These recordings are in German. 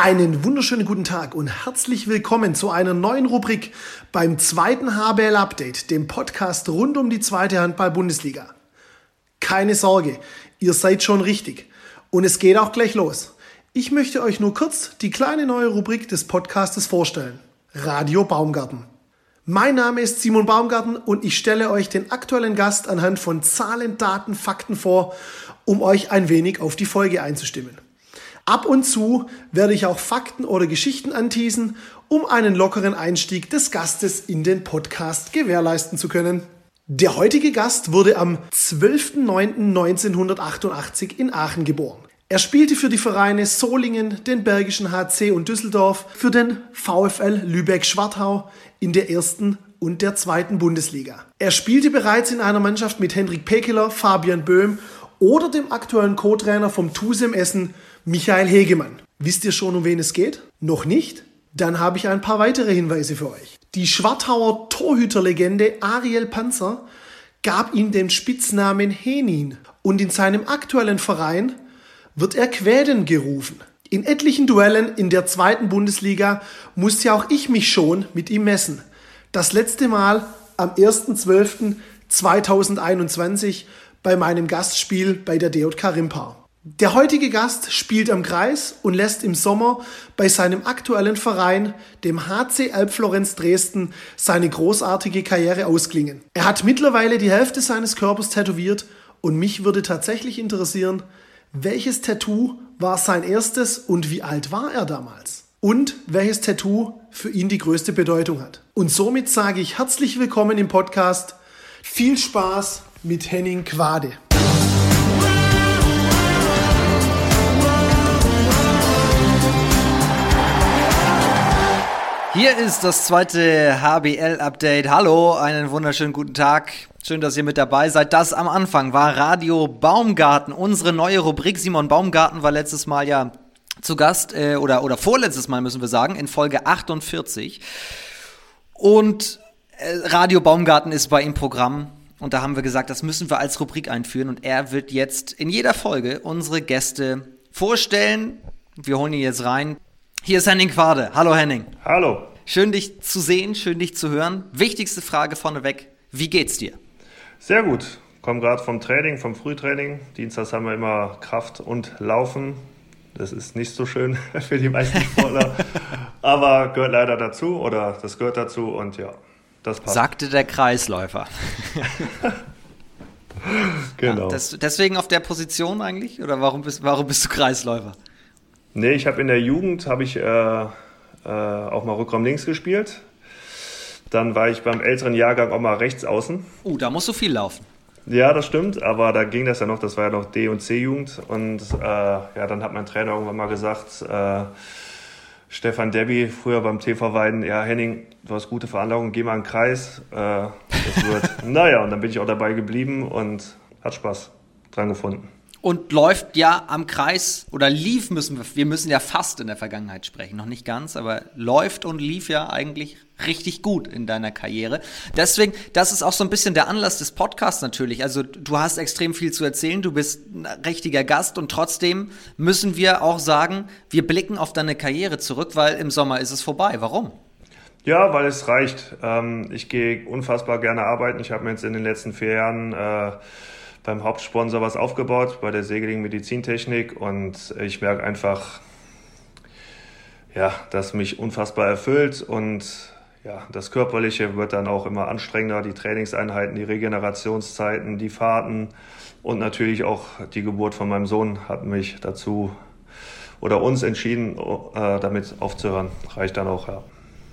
Einen wunderschönen guten Tag und herzlich willkommen zu einer neuen Rubrik beim zweiten HBL Update, dem Podcast rund um die zweite Handball-Bundesliga. Keine Sorge, ihr seid schon richtig. Und es geht auch gleich los. Ich möchte euch nur kurz die kleine neue Rubrik des Podcastes vorstellen. Radio Baumgarten. Mein Name ist Simon Baumgarten und ich stelle euch den aktuellen Gast anhand von Zahlen, Daten, Fakten vor, um euch ein wenig auf die Folge einzustimmen. Ab und zu werde ich auch Fakten oder Geschichten anteasen, um einen lockeren Einstieg des Gastes in den Podcast gewährleisten zu können. Der heutige Gast wurde am 12.09.1988 in Aachen geboren. Er spielte für die Vereine Solingen, den Bergischen HC und Düsseldorf, für den VfL Lübeck-Schwartau in der ersten und der zweiten Bundesliga. Er spielte bereits in einer Mannschaft mit Hendrik Pekeler, Fabian Böhm oder dem aktuellen Co-Trainer vom TuSem Essen, Michael Hegemann. Wisst ihr schon, um wen es geht? Noch nicht? Dann habe ich ein paar weitere Hinweise für euch. Die Schwartauer Torhüterlegende Ariel Panzer gab ihm den Spitznamen Henin und in seinem aktuellen Verein wird er Quäden gerufen. In etlichen Duellen in der zweiten Bundesliga musste auch ich mich schon mit ihm messen. Das letzte Mal am 1.12.2021 bei meinem Gastspiel bei der DJK Rimpar. Der heutige Gast spielt am Kreis und lässt im Sommer bei seinem aktuellen Verein, dem HC Elbflorenz Dresden, seine großartige Karriere ausklingen. Er hat mittlerweile die Hälfte seines Körpers tätowiert und mich würde tatsächlich interessieren, welches Tattoo war sein erstes und wie alt war er damals? Und welches Tattoo für ihn die größte Bedeutung hat. Und somit sage ich herzlich willkommen im Podcast. Viel Spaß mit Henning Quade. Hier ist das zweite HBL-Update. Hallo, einen wunderschönen guten Tag. Schön, dass ihr mit dabei seid. Das am Anfang war Radio Baumgarten, unsere neue Rubrik. Simon Baumgarten war letztes Mal ja zu Gast, äh, oder, oder vorletztes Mal müssen wir sagen, in Folge 48. Und äh, Radio Baumgarten ist bei ihm Programm. Und da haben wir gesagt, das müssen wir als Rubrik einführen. Und er wird jetzt in jeder Folge unsere Gäste vorstellen. Wir holen ihn jetzt rein. Hier ist Henning Quade. Hallo Henning. Hallo. Schön dich zu sehen, schön dich zu hören. Wichtigste Frage vorneweg, wie geht's dir? Sehr gut. Komme gerade vom Training, vom Frühtraining. Dienstags haben wir immer Kraft und Laufen. Das ist nicht so schön für die meisten Sportler, aber gehört leider dazu oder das gehört dazu und ja, das passt. Sagte der Kreisläufer. genau. Ja, das, deswegen auf der Position eigentlich? Oder warum bist, warum bist du Kreisläufer? Nee, ich habe in der Jugend habe ich äh, äh, auch mal Rückraum links gespielt. Dann war ich beim älteren Jahrgang auch mal rechts außen. Uh, da musst du viel laufen. Ja, das stimmt, aber da ging das ja noch, das war ja noch D- und C-Jugend. Und äh, ja, dann hat mein Trainer irgendwann mal gesagt, äh, Stefan Debbie, früher beim TV Weiden, ja, Henning, du hast gute Veranlagung, geh mal in den Kreis. Äh, das wird, naja, und dann bin ich auch dabei geblieben und hat Spaß dran gefunden und läuft ja am Kreis oder lief müssen wir, wir müssen ja fast in der Vergangenheit sprechen, noch nicht ganz, aber läuft und lief ja eigentlich richtig gut in deiner Karriere. Deswegen, das ist auch so ein bisschen der Anlass des Podcasts natürlich. Also du hast extrem viel zu erzählen, du bist ein richtiger Gast und trotzdem müssen wir auch sagen, wir blicken auf deine Karriere zurück, weil im Sommer ist es vorbei. Warum? Ja, weil es reicht. Ähm, ich gehe unfassbar gerne arbeiten. Ich habe mir jetzt in den letzten vier Jahren äh, beim Hauptsponsor was aufgebaut, bei der Segeling Medizintechnik und ich merke einfach, ja, dass mich unfassbar erfüllt und ja, das Körperliche wird dann auch immer anstrengender, die Trainingseinheiten, die Regenerationszeiten, die Fahrten und natürlich auch die Geburt von meinem Sohn hat mich dazu oder uns entschieden, äh, damit aufzuhören. Reicht dann auch, ja.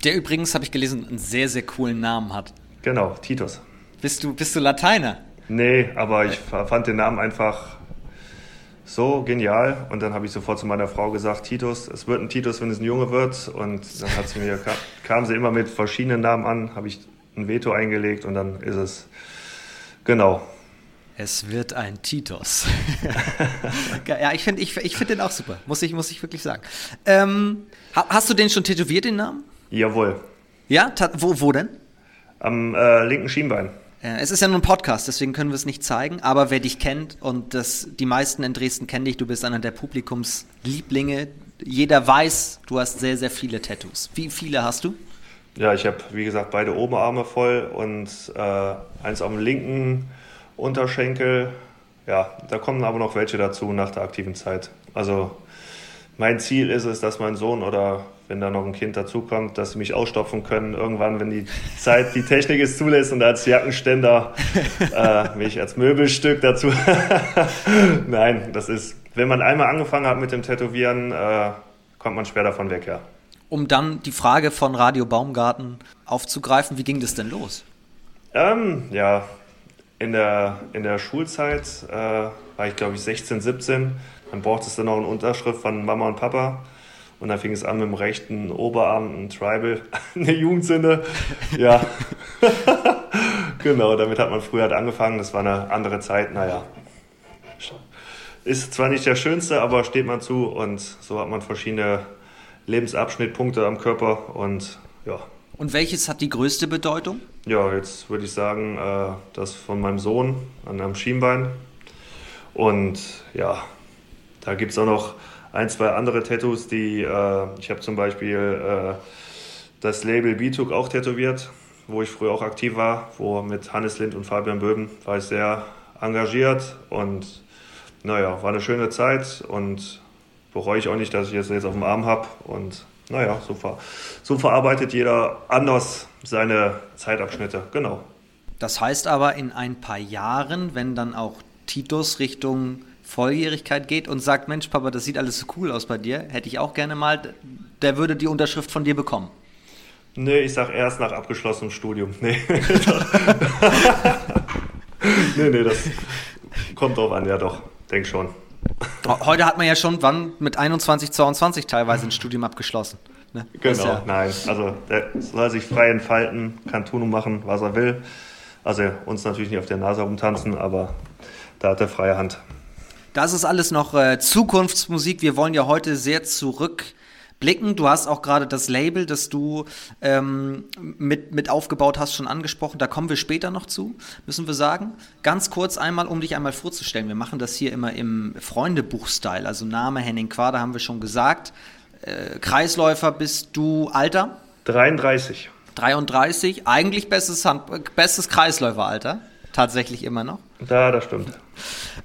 Der übrigens, habe ich gelesen, einen sehr, sehr coolen Namen hat. Genau, Titus. Bist du, bist du Lateiner? Nee, aber ich fand den Namen einfach so genial. Und dann habe ich sofort zu meiner Frau gesagt, Titus, es wird ein Titus, wenn es ein Junge wird. Und dann hat sie mir, kam, kam sie immer mit verschiedenen Namen an, habe ich ein Veto eingelegt und dann ist es genau. Es wird ein Titus. ja, ich finde ich, ich find den auch super, muss ich, muss ich wirklich sagen. Ähm, hast du den schon tätowiert, den Namen? Jawohl. Ja, wo, wo denn? Am äh, linken Schienbein. Es ist ja nur ein Podcast, deswegen können wir es nicht zeigen, aber wer dich kennt und das, die meisten in Dresden kennen dich, du bist einer der Publikumslieblinge, jeder weiß, du hast sehr, sehr viele Tattoos. Wie viele hast du? Ja, ich habe, wie gesagt, beide Oberarme voll und äh, eins am linken Unterschenkel. Ja, da kommen aber noch welche dazu nach der aktiven Zeit. Also mein Ziel ist es, dass mein Sohn oder wenn da noch ein Kind dazukommt, dass sie mich ausstopfen können. Irgendwann, wenn die Zeit, die Technik es zulässt und als Jackenständer äh, mich als Möbelstück dazu. Nein, das ist, wenn man einmal angefangen hat mit dem Tätowieren, äh, kommt man schwer davon weg, ja. Um dann die Frage von Radio Baumgarten aufzugreifen, wie ging das denn los? Ähm, ja, in der, in der Schulzeit äh, war ich, glaube ich, 16, 17. Dann brauchte es dann noch eine Unterschrift von Mama und Papa. Und dann fing es an mit dem rechten Oberarm, ein Tribal, eine Jugendsünde. Ja, genau, damit hat man früher halt angefangen. Das war eine andere Zeit. Naja, ist zwar nicht der schönste, aber steht man zu. Und so hat man verschiedene Lebensabschnittpunkte am Körper. Und ja. Und welches hat die größte Bedeutung? Ja, jetzt würde ich sagen, äh, das von meinem Sohn an einem Schienbein. Und ja, da gibt es auch noch ein, zwei andere Tattoos, die äh, ich habe zum Beispiel äh, das Label B-Took auch tätowiert, wo ich früher auch aktiv war, wo mit Hannes Lind und Fabian Böben war ich sehr engagiert und naja, war eine schöne Zeit und bereue ich auch nicht, dass ich es jetzt auf dem Arm habe und naja, so, ver so verarbeitet jeder anders seine Zeitabschnitte, genau. Das heißt aber in ein paar Jahren, wenn dann auch Titus Richtung Volljährigkeit geht und sagt, Mensch, Papa, das sieht alles so cool aus bei dir, hätte ich auch gerne mal, der würde die Unterschrift von dir bekommen. Nee, ich sag erst nach abgeschlossenem Studium. Nee. nee, nee, das kommt drauf an, ja doch, denk schon. Heute hat man ja schon, wann, mit 21, 22 teilweise ein Studium abgeschlossen. Ne? Genau, ja nein, also der soll sich frei entfalten, kann tun und machen, was er will. Also uns natürlich nicht auf der Nase rumtanzen, aber da hat er freie Hand. Das ist alles noch äh, Zukunftsmusik. Wir wollen ja heute sehr zurückblicken. Du hast auch gerade das Label, das du ähm, mit, mit aufgebaut hast, schon angesprochen. Da kommen wir später noch zu, müssen wir sagen. Ganz kurz einmal, um dich einmal vorzustellen. Wir machen das hier immer im Freundebuch-Style. Also Name Henning Quader haben wir schon gesagt. Äh, Kreisläufer bist du Alter? 33. 33, eigentlich bestes, Hand, bestes Kreisläuferalter. Tatsächlich immer noch. Ja, das stimmt.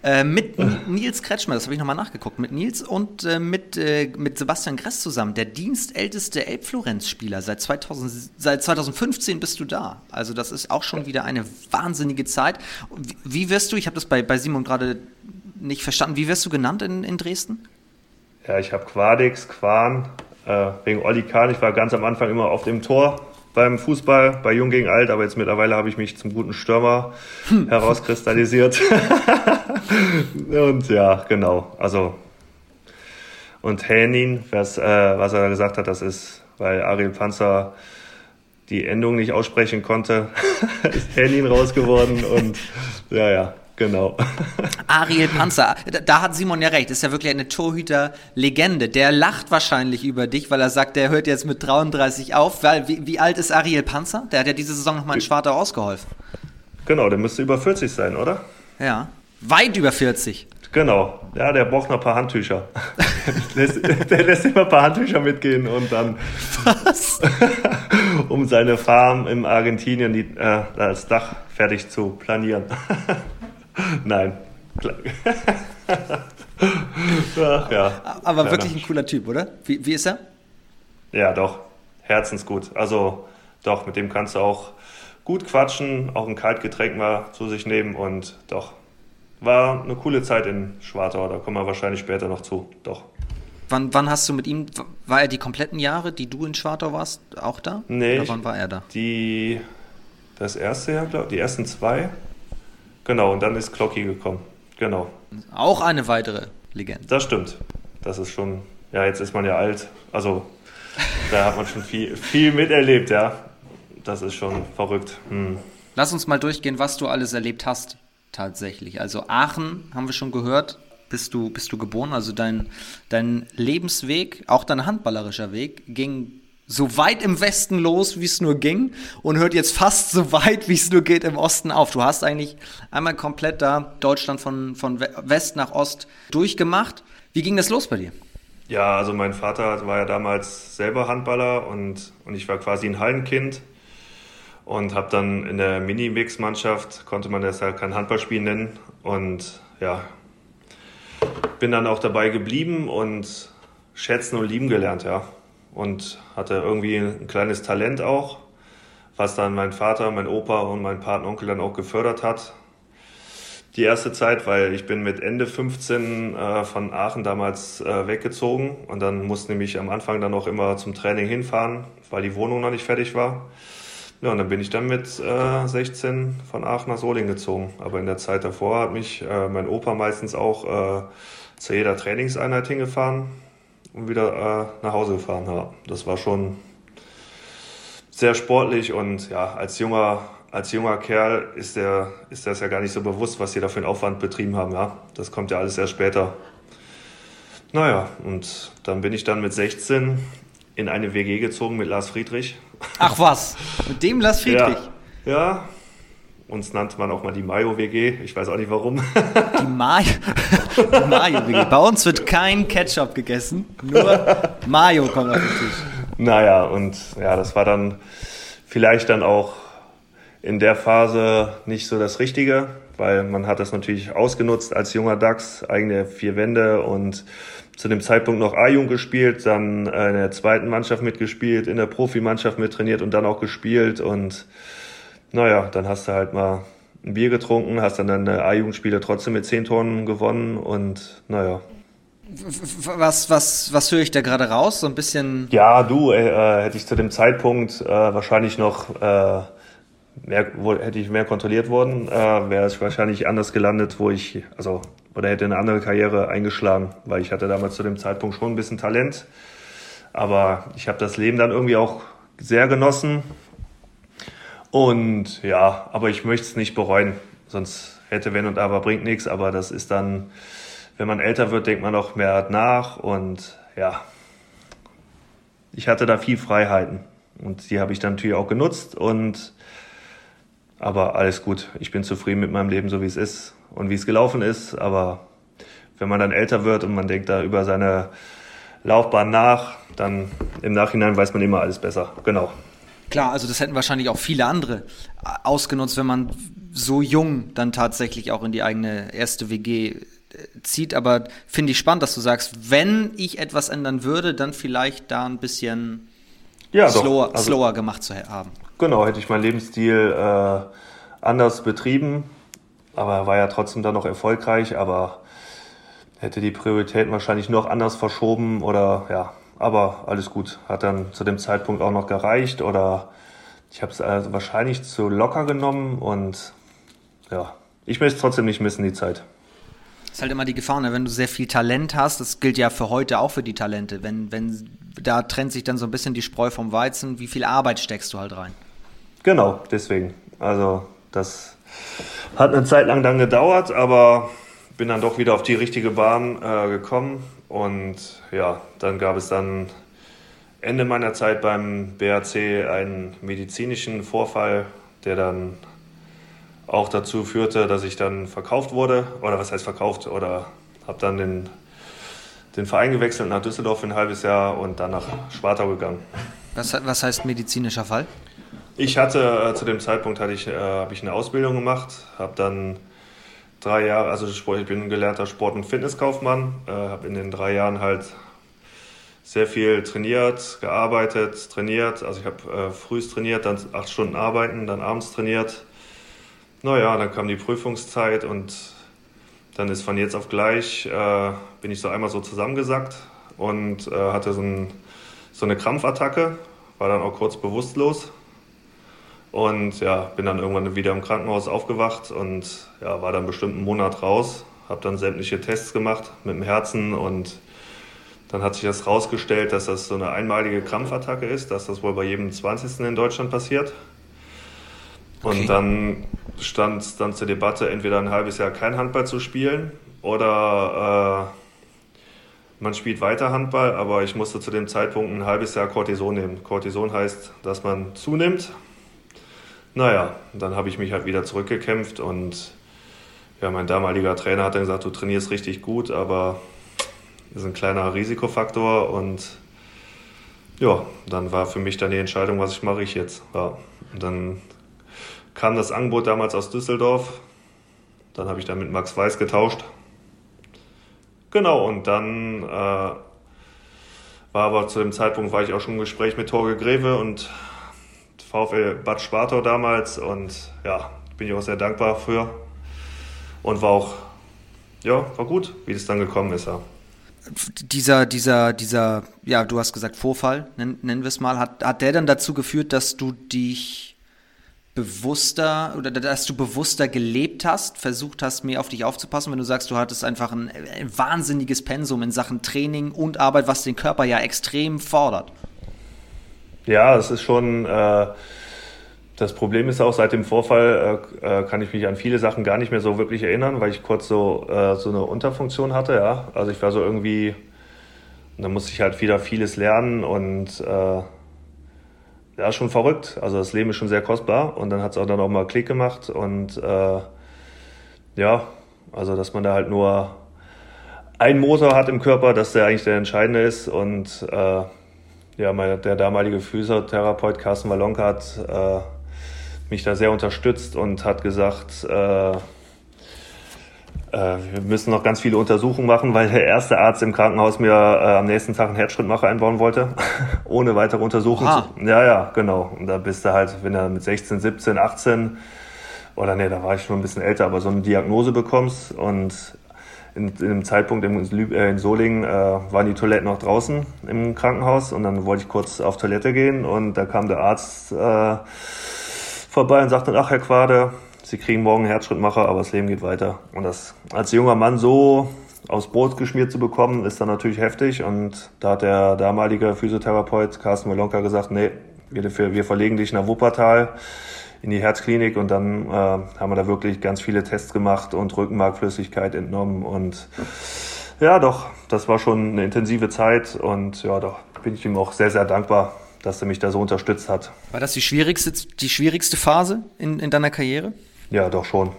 Äh, mit Nils Kretschmer, das habe ich nochmal nachgeguckt, mit Nils und äh, mit, äh, mit Sebastian Gress zusammen, der dienstälteste Elbflorenz-Spieler. Seit, seit 2015 bist du da. Also das ist auch schon wieder eine wahnsinnige Zeit. Wie, wie wirst du, ich habe das bei, bei Simon gerade nicht verstanden, wie wirst du genannt in, in Dresden? Ja, ich habe Quadix, Quan, äh, wegen Olli Kahn. Ich war ganz am Anfang immer auf dem Tor beim Fußball, bei Jung gegen Alt, aber jetzt mittlerweile habe ich mich zum guten Stürmer hm. herauskristallisiert. und ja, genau. Also und Hänin, was, äh, was er gesagt hat, das ist, weil Ariel Panzer die Endung nicht aussprechen konnte, ist Hänin raus geworden und ja, ja, Genau. Ariel Panzer, da hat Simon ja recht, ist ja wirklich eine Torhüter-Legende. Der lacht wahrscheinlich über dich, weil er sagt, der hört jetzt mit 33 auf. Weil, wie, wie alt ist Ariel Panzer? Der hat ja diese Saison nochmal in Schwartau ausgeholfen. Genau, der müsste über 40 sein, oder? Ja, weit über 40. Genau, ja, der braucht noch ein paar Handtücher. der lässt immer ein paar Handtücher mitgehen und dann. Was? um seine Farm in Argentinien die, äh, als Dach fertig zu planieren. Nein. Ach, ja. Aber wirklich ein cooler Typ, oder? Wie, wie ist er? Ja, doch. Herzensgut. Also, doch, mit dem kannst du auch gut quatschen, auch ein Kaltgetränk mal zu sich nehmen und doch. War eine coole Zeit in Schwartau, da kommen wir wahrscheinlich später noch zu. Doch. Wann, wann hast du mit ihm, war er die kompletten Jahre, die du in Schwartau warst, auch da? Nee. Oder wann war er da? Die, das erste Jahr, glaube ich, die ersten zwei. Genau, und dann ist Clocky gekommen. Genau. Auch eine weitere Legende. Das stimmt. Das ist schon, ja, jetzt ist man ja alt. Also, da hat man schon viel, viel miterlebt, ja. Das ist schon verrückt. Hm. Lass uns mal durchgehen, was du alles erlebt hast, tatsächlich. Also, Aachen haben wir schon gehört. Bist du, bist du geboren? Also, dein, dein Lebensweg, auch dein handballerischer Weg, ging so weit im Westen los, wie es nur ging und hört jetzt fast so weit, wie es nur geht, im Osten auf. Du hast eigentlich einmal komplett da Deutschland von, von West nach Ost durchgemacht. Wie ging das los bei dir? Ja, also mein Vater war ja damals selber Handballer und, und ich war quasi ein Hallenkind und habe dann in der Mini-Mix-Mannschaft, konnte man das halt kein Handballspiel nennen und ja, bin dann auch dabei geblieben und schätzen und lieben gelernt, ja. Und hatte irgendwie ein kleines Talent auch, was dann mein Vater, mein Opa und mein Patenonkel dann auch gefördert hat. Die erste Zeit, weil ich bin mit Ende 15 äh, von Aachen damals äh, weggezogen und dann musste nämlich am Anfang dann auch immer zum Training hinfahren, weil die Wohnung noch nicht fertig war. Ja, und dann bin ich dann mit äh, 16 von Aachen nach Solingen gezogen. Aber in der Zeit davor hat mich äh, mein Opa meistens auch äh, zu jeder Trainingseinheit hingefahren und wieder äh, nach Hause gefahren. Ja, das war schon sehr sportlich und ja, als junger, als junger Kerl ist, der, ist das ja gar nicht so bewusst, was sie da für einen Aufwand betrieben haben. Ja, das kommt ja alles erst später. Naja, und dann bin ich dann mit 16 in eine WG gezogen mit Lars Friedrich. Ach was, mit dem Lars Friedrich? Ja, ja. Uns nannte man auch mal die Mayo-WG. Ich weiß auch nicht warum. Die Mayo-WG. Mayo Bei uns wird kein Ketchup gegessen, nur Mayo kommt auf den Tisch. Naja, und ja, das war dann vielleicht dann auch in der Phase nicht so das Richtige, weil man hat das natürlich ausgenutzt als junger DAX, eigene vier Wände und zu dem Zeitpunkt noch A-Jung gespielt, dann in der zweiten Mannschaft mitgespielt, in der Profimannschaft mittrainiert und dann auch gespielt. Und naja, dann hast du halt mal ein Bier getrunken, hast dann deine A-Jugendspiele trotzdem mit zehn Toren gewonnen und naja. Was, was, was höre ich da gerade raus? So ein bisschen. Ja, du, äh, hätte ich zu dem Zeitpunkt äh, wahrscheinlich noch äh, mehr, wo, hätte ich mehr kontrolliert worden, äh, wäre es wahrscheinlich anders gelandet, wo ich, also oder hätte eine andere Karriere eingeschlagen, weil ich hatte damals zu dem Zeitpunkt schon ein bisschen Talent. Aber ich habe das Leben dann irgendwie auch sehr genossen. Und ja, aber ich möchte es nicht bereuen. Sonst hätte wenn und aber bringt nichts. Aber das ist dann, wenn man älter wird, denkt man auch mehr nach. Und ja, ich hatte da viel Freiheiten. Und die habe ich dann natürlich auch genutzt. Und aber alles gut. Ich bin zufrieden mit meinem Leben, so wie es ist und wie es gelaufen ist. Aber wenn man dann älter wird und man denkt da über seine Laufbahn nach, dann im Nachhinein weiß man immer alles besser. Genau. Klar, also das hätten wahrscheinlich auch viele andere ausgenutzt, wenn man so jung dann tatsächlich auch in die eigene erste WG äh, zieht. Aber finde ich spannend, dass du sagst, wenn ich etwas ändern würde, dann vielleicht da ein bisschen ja, slower, also, slower gemacht zu haben. Genau, hätte ich meinen Lebensstil äh, anders betrieben, aber er war ja trotzdem dann noch erfolgreich, aber hätte die Prioritäten wahrscheinlich noch anders verschoben oder ja, aber alles gut. Hat dann zu dem Zeitpunkt auch noch gereicht oder ich habe es also wahrscheinlich zu locker genommen und ja, ich möchte es trotzdem nicht missen, die Zeit. Das ist halt immer die Gefahr, ne? wenn du sehr viel Talent hast, das gilt ja für heute auch für die Talente, wenn, wenn da trennt sich dann so ein bisschen die Spreu vom Weizen, wie viel Arbeit steckst du halt rein? Genau, deswegen. Also das hat eine Zeit lang dann gedauert, aber bin dann doch wieder auf die richtige Bahn äh, gekommen. Und ja, dann gab es dann Ende meiner Zeit beim BAC einen medizinischen Vorfall, der dann auch dazu führte, dass ich dann verkauft wurde. Oder was heißt verkauft? Oder habe dann den, den Verein gewechselt nach Düsseldorf für ein halbes Jahr und dann nach Schwartau gegangen. Was, was heißt medizinischer Fall? Ich hatte äh, zu dem Zeitpunkt hatte ich, äh, habe ich eine Ausbildung gemacht, habe dann drei Jahre, also ich bin ein gelernter Sport- und Fitnesskaufmann, äh, habe in den drei Jahren halt sehr viel trainiert, gearbeitet, trainiert. Also ich habe äh, frühs trainiert, dann acht Stunden arbeiten, dann abends trainiert. Naja, dann kam die Prüfungszeit und dann ist von jetzt auf gleich, äh, bin ich so einmal so zusammengesackt und äh, hatte so, ein, so eine Krampfattacke, war dann auch kurz bewusstlos und ja, bin dann irgendwann wieder im Krankenhaus aufgewacht und ja, war dann bestimmt einen Monat raus. Habe dann sämtliche Tests gemacht mit dem Herzen und dann hat sich das rausgestellt, dass das so eine einmalige Krampfattacke ist, dass das wohl bei jedem 20. in Deutschland passiert. Okay. Und dann stand es dann zur Debatte, entweder ein halbes Jahr kein Handball zu spielen oder äh, man spielt weiter Handball, aber ich musste zu dem Zeitpunkt ein halbes Jahr Cortison nehmen. Cortison heißt, dass man zunimmt naja, dann habe ich mich halt wieder zurückgekämpft und ja, mein damaliger Trainer hat dann gesagt, du trainierst richtig gut, aber ist ein kleiner Risikofaktor und ja, dann war für mich dann die Entscheidung, was ich mache ich jetzt. Ja. Und dann kam das Angebot damals aus Düsseldorf. Dann habe ich dann mit Max Weiß getauscht. Genau, und dann äh, war aber zu dem Zeitpunkt war ich auch schon im Gespräch mit Torge Greve und VfL Bad Spartau damals und ja, bin ich auch sehr dankbar für. Und war auch, ja, war gut, wie das dann gekommen ist, ja. Dieser, dieser, dieser, ja, du hast gesagt Vorfall, nennen, nennen wir es mal, hat, hat der dann dazu geführt, dass du dich bewusster oder dass du bewusster gelebt hast, versucht hast, mehr auf dich aufzupassen, wenn du sagst, du hattest einfach ein, ein wahnsinniges Pensum in Sachen Training und Arbeit, was den Körper ja extrem fordert. Ja, es ist schon, äh, das Problem ist auch, seit dem Vorfall äh, äh, kann ich mich an viele Sachen gar nicht mehr so wirklich erinnern, weil ich kurz so, äh, so eine Unterfunktion hatte. Ja? Also ich war so irgendwie, da musste ich halt wieder vieles lernen und äh, ja, schon verrückt. Also das Leben ist schon sehr kostbar und dann hat es auch dann auch mal Klick gemacht und äh, ja, also dass man da halt nur einen Motor hat im Körper, dass der eigentlich der entscheidende ist und äh, ja, mein, der damalige Physiotherapeut Carsten Wallonka hat äh, mich da sehr unterstützt und hat gesagt, äh, äh, wir müssen noch ganz viele Untersuchungen machen, weil der erste Arzt im Krankenhaus mir äh, am nächsten Tag einen Herzschrittmacher einbauen wollte, ohne weitere Untersuchungen. Ja, ja, genau. Und da bist du halt, wenn du mit 16, 17, 18 oder nee, da war ich schon ein bisschen älter, aber so eine Diagnose bekommst und in, in einem Zeitpunkt in, äh, in Solingen äh, waren die Toiletten noch draußen im Krankenhaus und dann wollte ich kurz auf Toilette gehen und da kam der Arzt äh, vorbei und sagte, ach Herr Quade, Sie kriegen morgen einen Herzschrittmacher, aber das Leben geht weiter. Und das als junger Mann so aufs Brot geschmiert zu bekommen, ist dann natürlich heftig. Und da hat der damalige Physiotherapeut Carsten Melonka gesagt, nee, wir, wir verlegen dich nach Wuppertal in die Herzklinik und dann äh, haben wir da wirklich ganz viele Tests gemacht und Rückenmarkflüssigkeit entnommen und ja, doch, das war schon eine intensive Zeit und ja, doch bin ich ihm auch sehr, sehr dankbar, dass er mich da so unterstützt hat. War das die schwierigste, die schwierigste Phase in, in deiner Karriere? Ja, doch schon.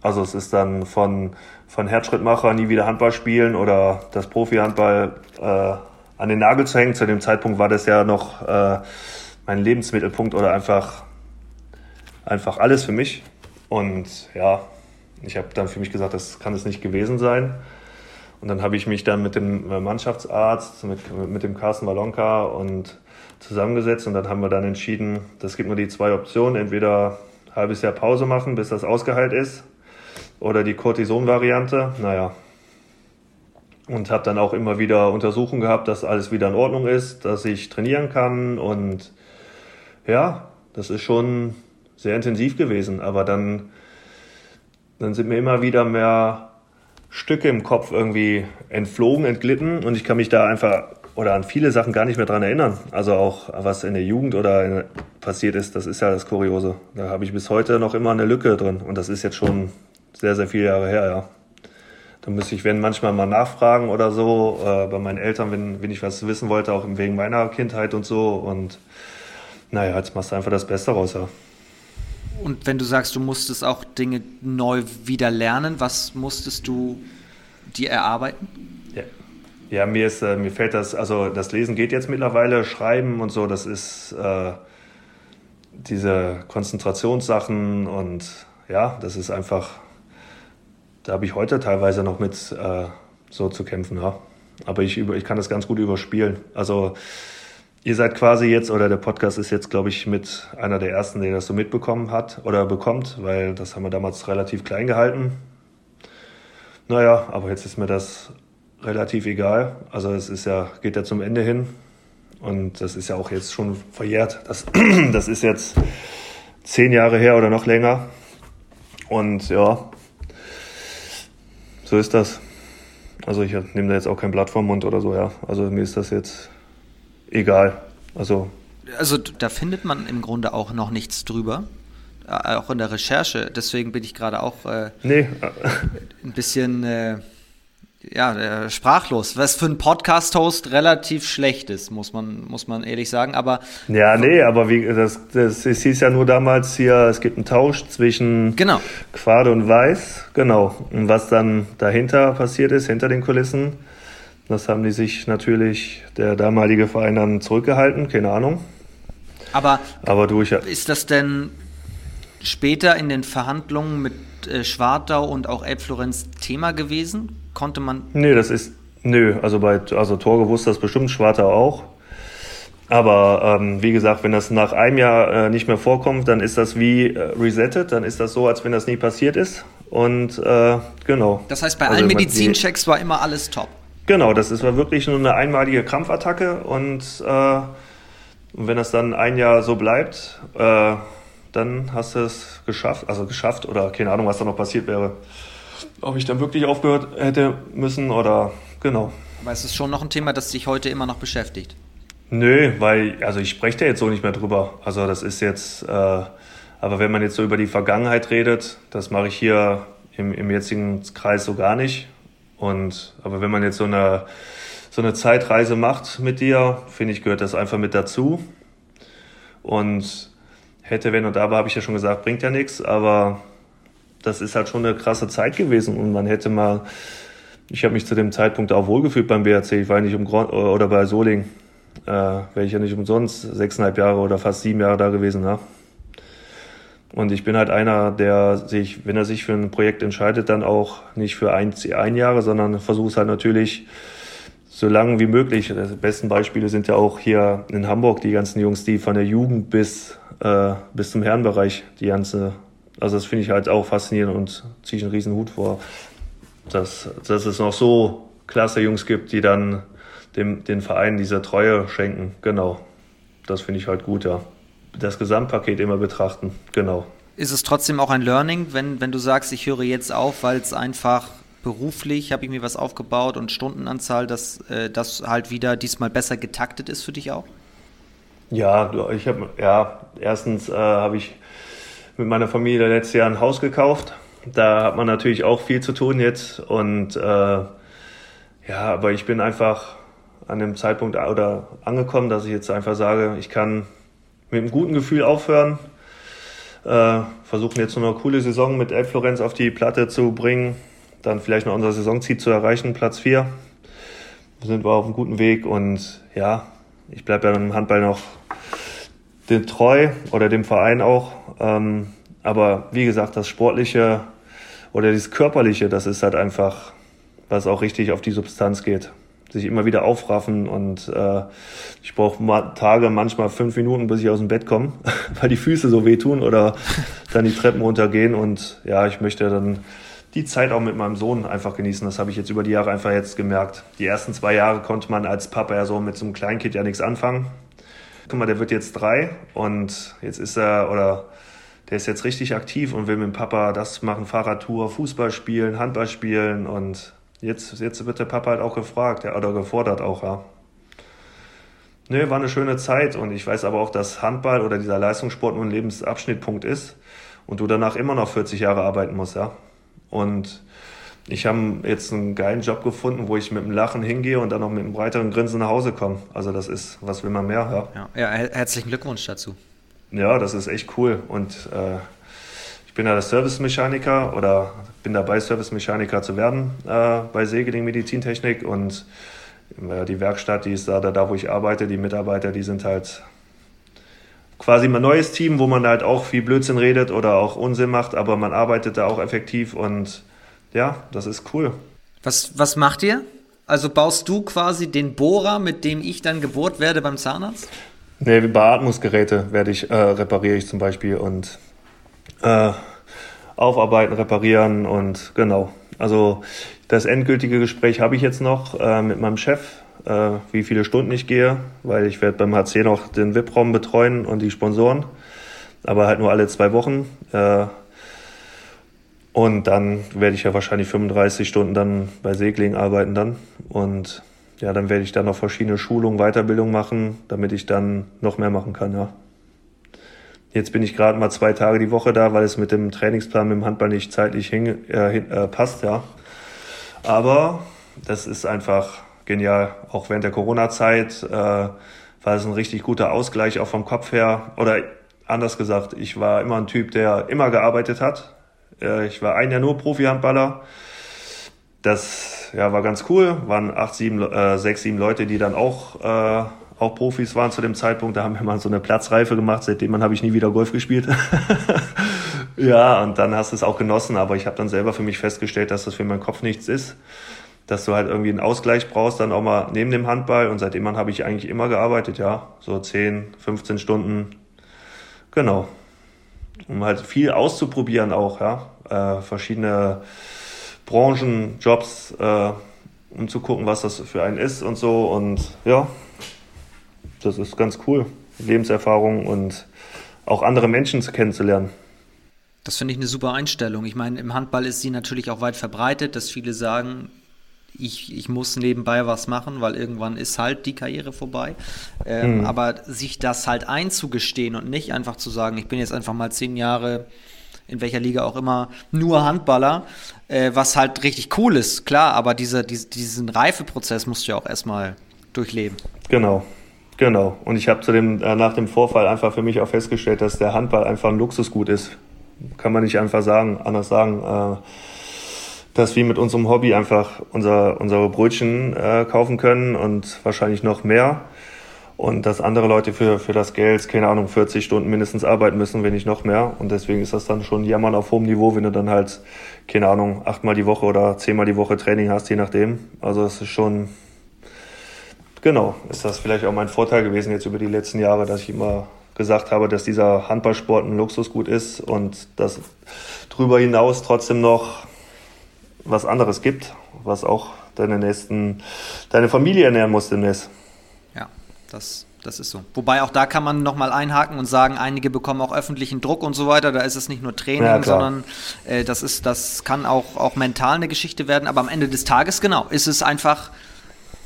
Also es ist dann von, von Herzschrittmacher nie wieder Handball spielen oder das Profi-Handball äh, an den Nagel zu hängen. Zu dem Zeitpunkt war das ja noch äh, mein Lebensmittelpunkt oder einfach, einfach alles für mich. Und ja, ich habe dann für mich gesagt, das kann es nicht gewesen sein. Und dann habe ich mich dann mit dem Mannschaftsarzt, mit, mit dem Carsten Walonka und zusammengesetzt und dann haben wir dann entschieden, das gibt nur die zwei Optionen, entweder ein halbes Jahr Pause machen, bis das ausgeheilt ist, oder die Cortison-Variante. Naja. Und habe dann auch immer wieder Untersuchungen gehabt, dass alles wieder in Ordnung ist, dass ich trainieren kann und ja, das ist schon sehr intensiv gewesen. Aber dann, dann sind mir immer wieder mehr Stücke im Kopf irgendwie entflogen, entglitten und ich kann mich da einfach oder an viele Sachen gar nicht mehr dran erinnern. Also auch was in der Jugend oder in, passiert ist, das ist ja das Kuriose. Da habe ich bis heute noch immer eine Lücke drin und das ist jetzt schon sehr, sehr viele Jahre her, ja. Da müsste ich, wenn manchmal mal nachfragen oder so, äh, bei meinen Eltern, wenn, wenn ich was wissen wollte, auch wegen meiner Kindheit und so. Und naja, jetzt machst du einfach das Beste raus, ja. Und wenn du sagst, du musstest auch Dinge neu wieder lernen, was musstest du dir erarbeiten? Ja, mir, ist, äh, mir fällt das, also das Lesen geht jetzt mittlerweile, Schreiben und so, das ist äh, diese Konzentrationssachen und ja, das ist einfach, da habe ich heute teilweise noch mit äh, so zu kämpfen, ja. Aber ich, ich kann das ganz gut überspielen. Also ihr seid quasi jetzt, oder der Podcast ist jetzt, glaube ich, mit einer der ersten, der das so mitbekommen hat oder bekommt, weil das haben wir damals relativ klein gehalten. Naja, aber jetzt ist mir das relativ egal. Also es ist ja, geht ja zum Ende hin. Und das ist ja auch jetzt schon verjährt. Das, das ist jetzt zehn Jahre her oder noch länger. Und ja, so ist das. Also ich nehme da jetzt auch kein Blatt vom Mund oder so, ja. Also mir ist das jetzt egal. Also, also da findet man im Grunde auch noch nichts drüber. Äh, auch in der Recherche. Deswegen bin ich gerade auch äh, nee. ein bisschen. Äh, ja, äh, sprachlos. Was für ein Podcast-Host relativ schlecht ist, muss man, muss man ehrlich sagen. Aber ja, nee, aber wie das, das, es hieß ja nur damals hier, es gibt einen Tausch zwischen genau. Quade und Weiß, genau. Und was dann dahinter passiert ist, hinter den Kulissen, Das haben die sich natürlich der damalige Verein dann zurückgehalten, keine Ahnung. Aber, Aber durch, ist das denn später in den Verhandlungen mit äh, Schwartau und auch Elbflorenz Thema gewesen? Konnte man. Nee, das ist. Nö, also bei also Torge wusste das bestimmt Schwartau auch. Aber ähm, wie gesagt, wenn das nach einem Jahr äh, nicht mehr vorkommt, dann ist das wie äh, resettet, dann ist das so, als wenn das nie passiert ist. Und äh, genau. Das heißt, bei also allen Medizinchecks war immer alles top. Genau, das ist, war wirklich nur eine einmalige Krampfattacke und äh, wenn das dann ein Jahr so bleibt, äh, dann hast du es geschafft, also geschafft oder keine Ahnung, was da noch passiert wäre. Ob ich dann wirklich aufgehört hätte müssen oder genau. Aber es ist schon noch ein Thema, das dich heute immer noch beschäftigt. Nö, weil, also ich spreche da jetzt so nicht mehr drüber. Also das ist jetzt, äh, aber wenn man jetzt so über die Vergangenheit redet, das mache ich hier im, im jetzigen Kreis so gar nicht. Und, aber wenn man jetzt so eine, so eine Zeitreise macht mit dir, finde ich, gehört das einfach mit dazu. Und hätte, wenn und aber, habe ich ja schon gesagt, bringt ja nichts, aber das ist halt schon eine krasse Zeit gewesen und man hätte mal, ich habe mich zu dem Zeitpunkt auch wohlgefühlt beim BRC, ich war nicht um oder bei Soling äh, wäre ich ja nicht umsonst sechseinhalb Jahre oder fast sieben Jahre da gewesen. Ja. Und ich bin halt einer, der sich, wenn er sich für ein Projekt entscheidet, dann auch nicht für ein, ein Jahre, sondern versucht halt natürlich so lange wie möglich. Die besten Beispiele sind ja auch hier in Hamburg, die ganzen Jungs, die von der Jugend bis, äh, bis zum Herrenbereich die ganze, also das finde ich halt auch faszinierend und ziehe ich einen riesen Hut vor, dass, dass es noch so klasse Jungs gibt, die dann dem, den Verein diese Treue schenken. Genau. Das finde ich halt gut, ja. Das Gesamtpaket immer betrachten, genau. Ist es trotzdem auch ein Learning, wenn, wenn du sagst, ich höre jetzt auf, weil es einfach beruflich, habe ich mir was aufgebaut und Stundenanzahl, dass äh, das halt wieder diesmal besser getaktet ist für dich auch? Ja, ich habe, ja, erstens äh, habe ich mit meiner Familie letztes Jahr ein Haus gekauft. Da hat man natürlich auch viel zu tun jetzt und äh, ja, aber ich bin einfach an dem Zeitpunkt oder angekommen, dass ich jetzt einfach sage, ich kann mit einem guten Gefühl aufhören. Äh, versuchen jetzt nur eine coole Saison mit Elf Florenz auf die Platte zu bringen. Dann vielleicht noch unser Saisonziel zu erreichen, Platz 4. Sind wir auf einem guten Weg und ja, ich bleibe ja im Handball noch dem treu oder dem Verein auch. Ähm, aber wie gesagt, das Sportliche oder das Körperliche, das ist halt einfach, was auch richtig auf die Substanz geht sich immer wieder aufraffen und äh, ich brauche Tage manchmal fünf Minuten, bis ich aus dem Bett komme, weil die Füße so wehtun oder dann die Treppen runtergehen und ja, ich möchte dann die Zeit auch mit meinem Sohn einfach genießen. Das habe ich jetzt über die Jahre einfach jetzt gemerkt. Die ersten zwei Jahre konnte man als Papa ja so mit so einem Kleinkind ja nichts anfangen. Guck mal, der wird jetzt drei und jetzt ist er oder der ist jetzt richtig aktiv und will mit dem Papa das machen, Fahrradtour, Fußball spielen, Handball spielen und Jetzt, jetzt wird der Papa halt auch gefragt ja, oder gefordert auch, ja. Nö, war eine schöne Zeit und ich weiß aber auch, dass Handball oder dieser Leistungssport nur ein Lebensabschnittpunkt ist und du danach immer noch 40 Jahre arbeiten musst, ja. Und ich habe jetzt einen geilen Job gefunden, wo ich mit einem Lachen hingehe und dann auch mit einem breiteren Grinsen nach Hause komme. Also das ist, was will man mehr, ja. Ja, ja herzlichen Glückwunsch dazu. Ja, das ist echt cool und äh, bin ja der Servicemechaniker oder bin dabei, Servicemechaniker zu werden äh, bei Segeling Medizintechnik und äh, die Werkstatt, die ist da, da, wo ich arbeite, die Mitarbeiter, die sind halt quasi mein neues Team, wo man halt auch viel Blödsinn redet oder auch Unsinn macht, aber man arbeitet da auch effektiv und ja, das ist cool. Was, was macht ihr? Also baust du quasi den Bohrer, mit dem ich dann gebohrt werde beim Zahnarzt? Nee, Beatmungsgeräte werde ich, äh, repariere ich zum Beispiel und äh, aufarbeiten, reparieren und genau. Also das endgültige Gespräch habe ich jetzt noch äh, mit meinem Chef, äh, wie viele Stunden ich gehe, weil ich werde beim HC noch den VIP-Raum betreuen und die Sponsoren, aber halt nur alle zwei Wochen. Äh, und dann werde ich ja wahrscheinlich 35 Stunden dann bei Segling arbeiten dann. Und ja, dann werde ich dann noch verschiedene Schulungen, Weiterbildung machen, damit ich dann noch mehr machen kann, ja. Jetzt bin ich gerade mal zwei Tage die Woche da, weil es mit dem Trainingsplan mit dem Handball nicht zeitlich hin, äh, äh, passt, ja. Aber das ist einfach genial. Auch während der Corona-Zeit äh, war es ein richtig guter Ausgleich, auch vom Kopf her. Oder anders gesagt, ich war immer ein Typ, der immer gearbeitet hat. Äh, ich war ein Jahr nur Profi-Handballer das ja, war ganz cool. Waren acht, sieben, äh, sechs, sieben Leute, die dann auch, äh, auch Profis waren zu dem Zeitpunkt. Da haben wir mal so eine Platzreife gemacht. Seitdem habe ich nie wieder Golf gespielt. ja, und dann hast du es auch genossen. Aber ich habe dann selber für mich festgestellt, dass das für meinen Kopf nichts ist. Dass du halt irgendwie einen Ausgleich brauchst, dann auch mal neben dem Handball. Und seitdem habe ich eigentlich immer gearbeitet, ja. So 10, 15 Stunden. Genau. Um halt viel auszuprobieren auch, ja. Äh, verschiedene Branchen, Jobs, äh, um zu gucken, was das für einen ist und so. Und ja, das ist ganz cool. Lebenserfahrung und auch andere Menschen kennenzulernen. Das finde ich eine super Einstellung. Ich meine, im Handball ist sie natürlich auch weit verbreitet, dass viele sagen, ich, ich muss nebenbei was machen, weil irgendwann ist halt die Karriere vorbei. Ähm, mhm. Aber sich das halt einzugestehen und nicht einfach zu sagen, ich bin jetzt einfach mal zehn Jahre in welcher Liga auch immer, nur Handballer, äh, was halt richtig cool ist, klar, aber diese, diese, diesen Reifeprozess musst du ja auch erstmal durchleben. Genau, genau. Und ich habe zu dem, äh, nach dem Vorfall einfach für mich auch festgestellt, dass der Handball einfach ein Luxusgut ist. Kann man nicht einfach sagen, anders sagen. Äh, dass wir mit unserem Hobby einfach unser, unsere Brötchen äh, kaufen können und wahrscheinlich noch mehr und dass andere Leute für, für das Geld, keine Ahnung, 40 Stunden mindestens arbeiten müssen, wenn nicht noch mehr. Und deswegen ist das dann schon Jammern auf hohem Niveau, wenn du dann halt, keine Ahnung, achtmal die Woche oder zehnmal die Woche Training hast, je nachdem. Also es ist schon, genau, ist das vielleicht auch mein Vorteil gewesen jetzt über die letzten Jahre, dass ich immer gesagt habe, dass dieser Handballsport ein Luxusgut ist und dass darüber hinaus trotzdem noch was anderes gibt, was auch deine nächsten, deine Familie ernähren muss demnächst. Das, das ist so. Wobei auch da kann man nochmal einhaken und sagen, einige bekommen auch öffentlichen Druck und so weiter. Da ist es nicht nur Training, ja, sondern äh, das, ist, das kann auch, auch mental eine Geschichte werden. Aber am Ende des Tages, genau, ist es einfach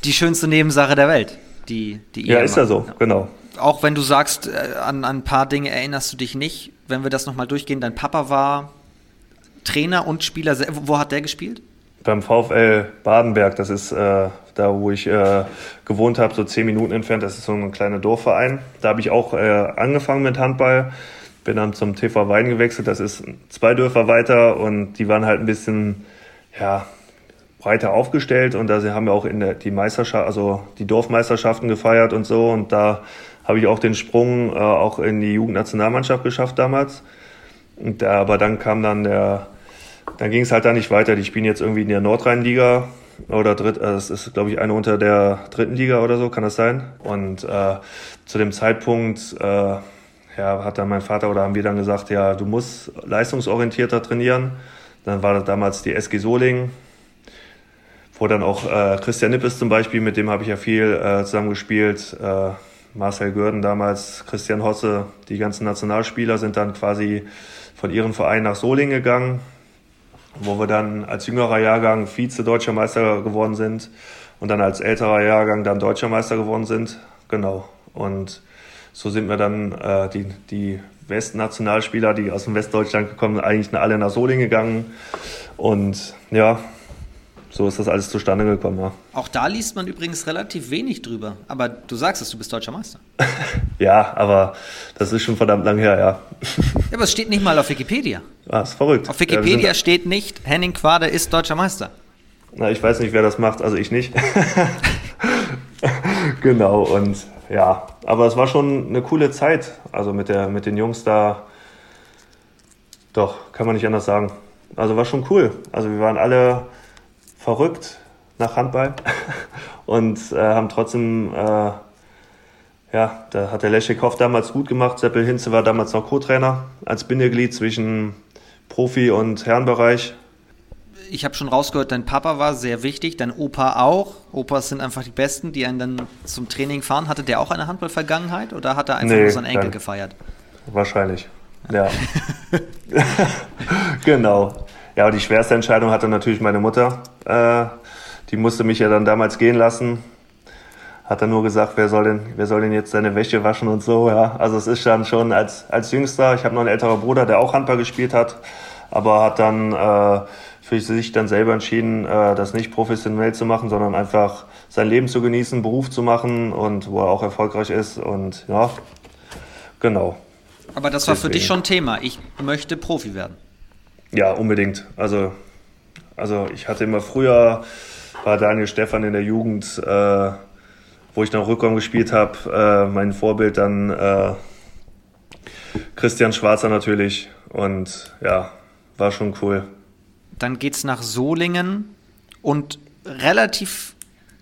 die schönste Nebensache der Welt. Die, die ja, ist ja so, genau. Auch wenn du sagst, äh, an, an ein paar Dinge erinnerst du dich nicht. Wenn wir das nochmal durchgehen, dein Papa war Trainer und Spieler. Wo hat der gespielt? beim VfL Badenberg, das ist äh, da, wo ich äh, gewohnt habe, so zehn Minuten entfernt, das ist so ein kleiner Dorfverein. Da habe ich auch äh, angefangen mit Handball, bin dann zum TV Wein gewechselt, das ist zwei Dörfer weiter und die waren halt ein bisschen, ja, breiter aufgestellt und da haben wir auch in der, die Meisterschaft, also die Dorfmeisterschaften gefeiert und so und da habe ich auch den Sprung äh, auch in die Jugendnationalmannschaft geschafft damals. Und da, aber dann kam dann der dann ging es halt da nicht weiter. Die spielen jetzt irgendwie in der Nordrhein-Liga oder dritt, also es ist, glaube ich, eine unter der dritten Liga oder so, kann das sein? Und äh, zu dem Zeitpunkt äh, ja, hat dann mein Vater oder haben wir dann gesagt, ja, du musst leistungsorientierter trainieren. Dann war das damals die SG Soling, wo dann auch äh, Christian Nippes zum Beispiel, mit dem habe ich ja viel äh, zusammengespielt. Äh, Marcel Görden damals, Christian Hosse, die ganzen Nationalspieler sind dann quasi von ihrem Verein nach Solingen gegangen wo wir dann als jüngerer Jahrgang Vize-Deutscher Meister geworden sind und dann als älterer Jahrgang dann Deutscher Meister geworden sind. Genau. Und so sind wir dann äh, die, die Westnationalspieler, die aus dem Westdeutschland gekommen sind, eigentlich alle nach Solingen gegangen. Und ja, so ist das alles zustande gekommen. Ja. Auch da liest man übrigens relativ wenig drüber. Aber du sagst es, du bist deutscher Meister. ja, aber das ist schon verdammt lang her, ja. ja, aber es steht nicht mal auf Wikipedia. Ah, ist verrückt. Auf Wikipedia ja, steht nicht, Henning Quade ist deutscher Meister. Na, ich weiß nicht, wer das macht, also ich nicht. genau, und ja, aber es war schon eine coole Zeit. Also mit, der, mit den Jungs da, doch, kann man nicht anders sagen. Also war schon cool. Also wir waren alle verrückt nach Handball und äh, haben trotzdem, äh, ja, da hat der Leschikow damals gut gemacht. Seppel Hinze war damals noch Co-Trainer als Bindeglied zwischen Profi- und Herrenbereich. Ich habe schon rausgehört, dein Papa war sehr wichtig, dein Opa auch. Opas sind einfach die Besten, die einen dann zum Training fahren. Hatte der auch eine Handball-Vergangenheit oder hat er einfach nee, nur seinen Enkel gefeiert? Wahrscheinlich, ja. genau. Ja, die schwerste Entscheidung hatte natürlich meine Mutter. Äh, die musste mich ja dann damals gehen lassen. Hat dann nur gesagt, wer soll denn, wer soll denn jetzt seine Wäsche waschen und so. Ja, also es ist dann schon als als Jüngster. Ich habe noch einen älteren Bruder, der auch Handball gespielt hat, aber hat dann äh, für sich dann selber entschieden, äh, das nicht professionell zu machen, sondern einfach sein Leben zu genießen, Beruf zu machen und wo er auch erfolgreich ist und ja, genau. Aber das war Deswegen. für dich schon Thema. Ich möchte Profi werden. Ja, unbedingt. Also Also ich hatte immer früher, war Daniel Stefan in der Jugend, äh, wo ich noch Rückraum gespielt habe, äh, mein Vorbild dann äh, Christian Schwarzer natürlich. Und ja, war schon cool. Dann geht's nach Solingen und relativ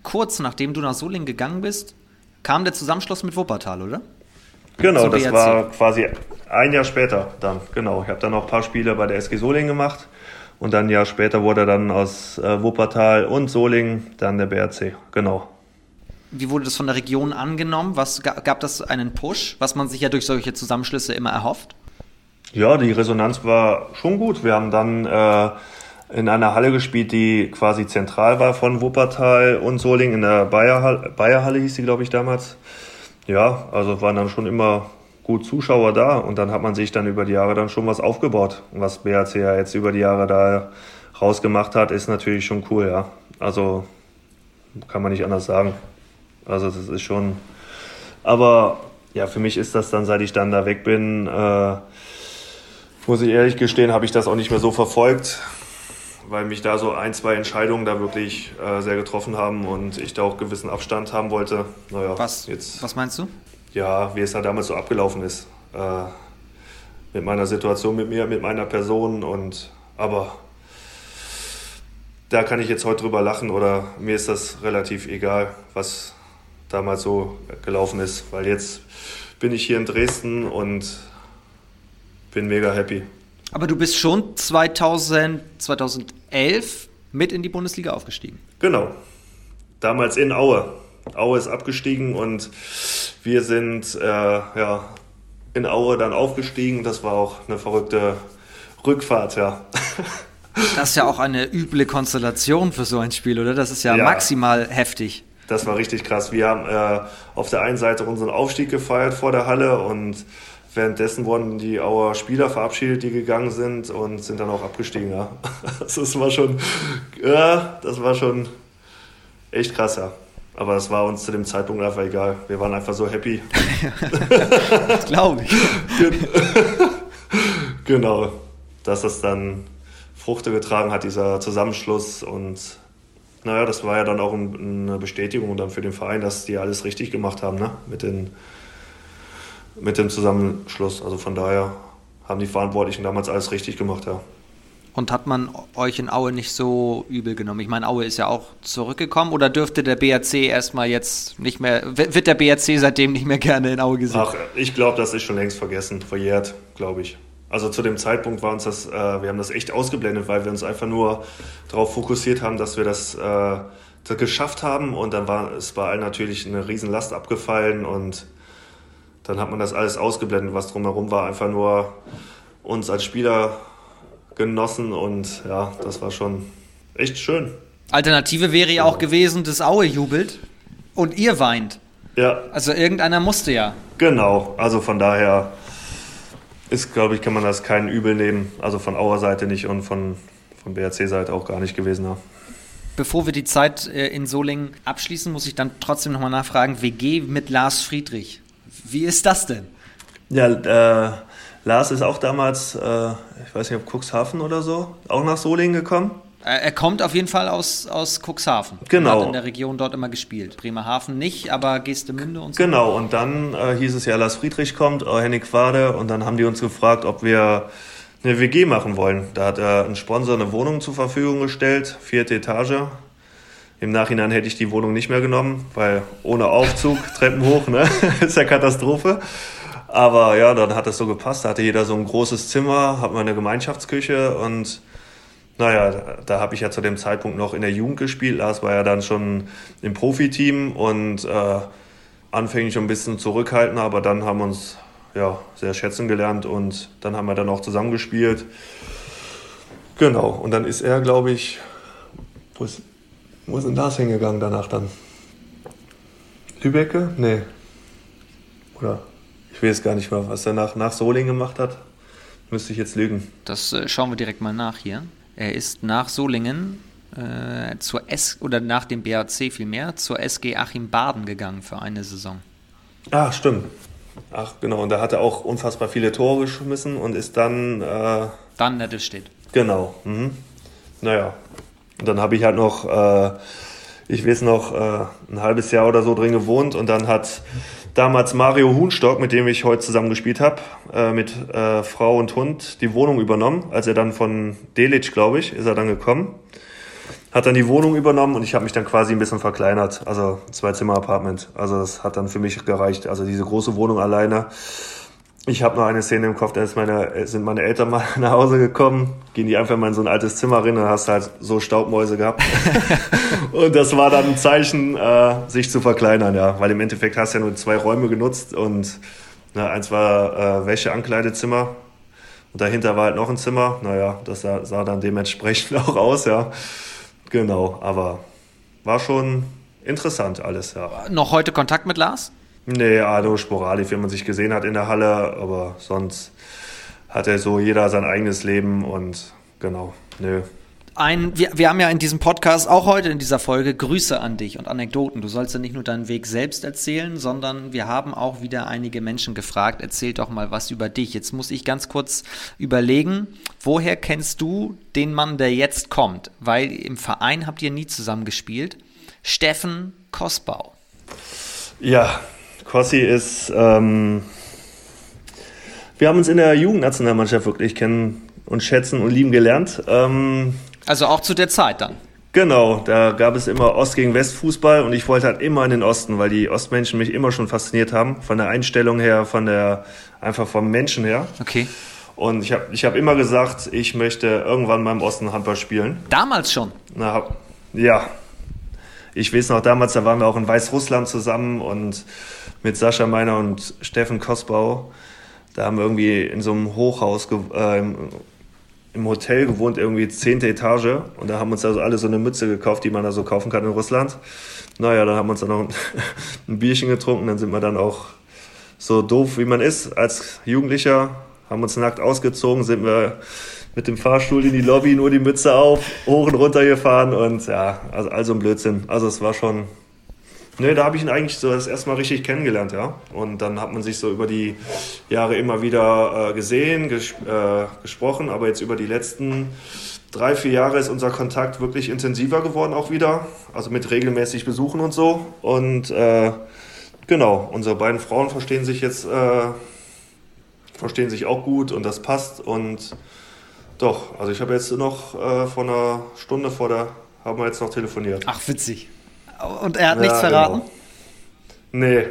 kurz nachdem du nach Solingen gegangen bist, kam der Zusammenschluss mit Wuppertal, oder? Genau, das BRC. war quasi ein Jahr später dann. Genau, ich habe dann noch ein paar Spiele bei der SG Solingen gemacht und dann ein Jahr später wurde dann aus äh, Wuppertal und Solingen dann der BRC. Genau. Wie wurde das von der Region angenommen? Was gab das einen Push, was man sich ja durch solche Zusammenschlüsse immer erhofft? Ja, die Resonanz war schon gut. Wir haben dann äh, in einer Halle gespielt, die quasi zentral war von Wuppertal und Solingen, in der Bayerhalle, Bayerhalle hieß sie, glaube ich, damals. Ja, also waren dann schon immer gut Zuschauer da und dann hat man sich dann über die Jahre dann schon was aufgebaut. Und was BRC ja jetzt über die Jahre da rausgemacht hat, ist natürlich schon cool, ja. Also kann man nicht anders sagen. Also das ist schon. Aber ja, für mich ist das dann, seit ich dann da weg bin, äh, muss ich ehrlich gestehen, habe ich das auch nicht mehr so verfolgt, weil mich da so ein, zwei Entscheidungen da wirklich äh, sehr getroffen haben und ich da auch gewissen Abstand haben wollte. Naja, was, jetzt, was meinst du? Ja, wie es da damals so abgelaufen ist. Äh, mit meiner Situation, mit mir, mit meiner Person und aber da kann ich jetzt heute drüber lachen oder mir ist das relativ egal, was damals so gelaufen ist, weil jetzt bin ich hier in Dresden und bin mega happy. Aber du bist schon 2000, 2011 mit in die Bundesliga aufgestiegen. Genau. Damals in Aue. Aue ist abgestiegen und wir sind äh, ja, in Aue dann aufgestiegen. Das war auch eine verrückte Rückfahrt, ja. Das ist ja auch eine üble Konstellation für so ein Spiel, oder? Das ist ja, ja. maximal heftig. Das war richtig krass. Wir haben äh, auf der einen Seite unseren Aufstieg gefeiert vor der Halle und Währenddessen wurden die Auer Spieler verabschiedet, die gegangen sind und sind dann auch abgestiegen. Ja. Das war schon, ja, das war schon echt krass, ja. Aber das war uns zu dem Zeitpunkt einfach egal. Wir waren einfach so happy. das glaube ich. genau, dass das dann Fruchte getragen hat, dieser Zusammenschluss. Und naja, das war ja dann auch eine Bestätigung dann für den Verein, dass die alles richtig gemacht haben, ne? Mit den mit dem Zusammenschluss. Also von daher haben die Verantwortlichen damals alles richtig gemacht, ja. Und hat man euch in Aue nicht so übel genommen? Ich meine, Aue ist ja auch zurückgekommen oder dürfte der BRC erstmal jetzt nicht mehr, wird der BRC seitdem nicht mehr gerne in Aue gesehen? Ach, ich glaube, das ist schon längst vergessen, verjährt, glaube ich. Also zu dem Zeitpunkt war uns das, äh, wir haben das echt ausgeblendet, weil wir uns einfach nur darauf fokussiert haben, dass wir das, äh, das geschafft haben und dann war es bei allen natürlich eine Riesenlast abgefallen und dann hat man das alles ausgeblendet, was drumherum war, einfach nur uns als Spieler genossen und ja, das war schon echt schön. Alternative wäre ja auch gewesen, dass Aue jubelt und ihr weint. Ja. Also irgendeiner musste ja. Genau, also von daher ist, glaube ich, kann man das keinen übel nehmen. Also von Auer Seite nicht und von, von BRC-Seite auch gar nicht gewesen. Ja. Bevor wir die Zeit äh, in Solingen abschließen, muss ich dann trotzdem nochmal nachfragen, WG mit Lars Friedrich. Wie ist das denn? Ja, äh, Lars ist auch damals, äh, ich weiß nicht, ob Cuxhaven oder so, auch nach Solingen gekommen. Er kommt auf jeden Fall aus, aus Cuxhaven. Genau. Hat in der Region dort immer gespielt. Bremerhaven nicht, aber Geestemünde und so. Genau, und dann äh, hieß es ja, Lars Friedrich kommt, äh, Henning Wade, und dann haben die uns gefragt, ob wir eine WG machen wollen. Da hat äh, ein Sponsor eine Wohnung zur Verfügung gestellt, vierte Etage, im Nachhinein hätte ich die Wohnung nicht mehr genommen, weil ohne Aufzug, Treppen hoch, ne, ist ja Katastrophe. Aber ja, dann hat es so gepasst. Da hatte jeder so ein großes Zimmer, hat man eine Gemeinschaftsküche und naja, da, habe ich ja zu dem Zeitpunkt noch in der Jugend gespielt. Lars war ja dann schon im Profiteam und äh, anfänglich ein bisschen zurückhaltend, aber dann haben wir uns ja, sehr schätzen gelernt und dann haben wir dann auch zusammengespielt. Genau, und dann ist er, glaube ich, wo ist, wo ist denn das hingegangen danach dann? Lübecke? Nee. Oder? Ich weiß gar nicht mehr, was er nach, nach Solingen gemacht hat. Müsste ich jetzt lügen. Das äh, schauen wir direkt mal nach hier. Er ist nach Solingen äh, zur S oder nach dem BAC vielmehr zur SG Achim Baden gegangen für eine Saison. Ah, stimmt. Ach, genau. Und da hat er auch unfassbar viele Tore geschmissen und ist dann. Äh, dann steht. Genau. Mhm. naja, und dann habe ich halt noch, äh, ich weiß noch, äh, ein halbes Jahr oder so drin gewohnt und dann hat damals Mario Huhnstock, mit dem ich heute zusammen gespielt habe, äh, mit äh, Frau und Hund die Wohnung übernommen. Als er dann von Delitzsch, glaube ich, ist er dann gekommen. Hat dann die Wohnung übernommen und ich habe mich dann quasi ein bisschen verkleinert. Also zwei Zimmer Apartment. Also das hat dann für mich gereicht. Also diese große Wohnung alleine ich habe noch eine Szene im Kopf, da ist meine, sind meine Eltern mal nach Hause gekommen, gehen die einfach mal in so ein altes Zimmer rein und hast halt so Staubmäuse gehabt. und das war dann ein Zeichen, äh, sich zu verkleinern, ja. Weil im Endeffekt hast du ja nur zwei Räume genutzt und na, eins war äh, Wäsche-Ankleidezimmer und dahinter war halt noch ein Zimmer. Naja, das sah, sah dann dementsprechend auch aus, ja. Genau, aber war schon interessant alles, ja. Noch heute Kontakt mit Lars? Nee, Ado sporadisch, wenn man sich gesehen hat in der Halle, aber sonst hat er so jeder sein eigenes Leben und genau, nö. Ein, wir, wir haben ja in diesem Podcast, auch heute in dieser Folge, Grüße an dich und Anekdoten. Du sollst ja nicht nur deinen Weg selbst erzählen, sondern wir haben auch wieder einige Menschen gefragt, erzähl doch mal was über dich. Jetzt muss ich ganz kurz überlegen, woher kennst du den Mann, der jetzt kommt? Weil im Verein habt ihr nie zusammen gespielt. Steffen Kosbau. Ja, Kossi ist, ähm, wir haben uns in der Jugendnationalmannschaft wirklich kennen und schätzen und lieben gelernt. Ähm, also auch zu der Zeit dann? Genau, da gab es immer Ost gegen West Fußball und ich wollte halt immer in den Osten, weil die Ostmenschen mich immer schon fasziniert haben, von der Einstellung her, von der, einfach vom Menschen her. Okay. Und ich habe ich hab immer gesagt, ich möchte irgendwann mal im Osten Handball spielen. Damals schon? Na, ja. Ich weiß noch, damals, da waren wir auch in Weißrussland zusammen und mit Sascha Meiner und Steffen Kosbau. Da haben wir irgendwie in so einem Hochhaus äh, im, Hotel gewohnt, irgendwie zehnte Etage. Und da haben uns also alle so eine Mütze gekauft, die man da so kaufen kann in Russland. Naja, dann haben wir uns dann noch ein, ein Bierchen getrunken. Dann sind wir dann auch so doof, wie man ist als Jugendlicher, haben uns nackt ausgezogen, sind wir mit dem Fahrstuhl in die Lobby, nur die Mütze auf, hoch und runter gefahren und ja, also, also ein Blödsinn. Also es war schon, Nee, da habe ich ihn eigentlich so das erste Mal richtig kennengelernt, ja. Und dann hat man sich so über die Jahre immer wieder äh, gesehen, ges äh, gesprochen, aber jetzt über die letzten drei, vier Jahre ist unser Kontakt wirklich intensiver geworden auch wieder. Also mit regelmäßig Besuchen und so. Und äh, genau, unsere beiden Frauen verstehen sich jetzt, äh, verstehen sich auch gut und das passt. Und doch, also ich habe jetzt noch äh, vor einer Stunde vor der, haben wir jetzt noch telefoniert. Ach, witzig. Und er hat ja, nichts verraten? Genau. Nee.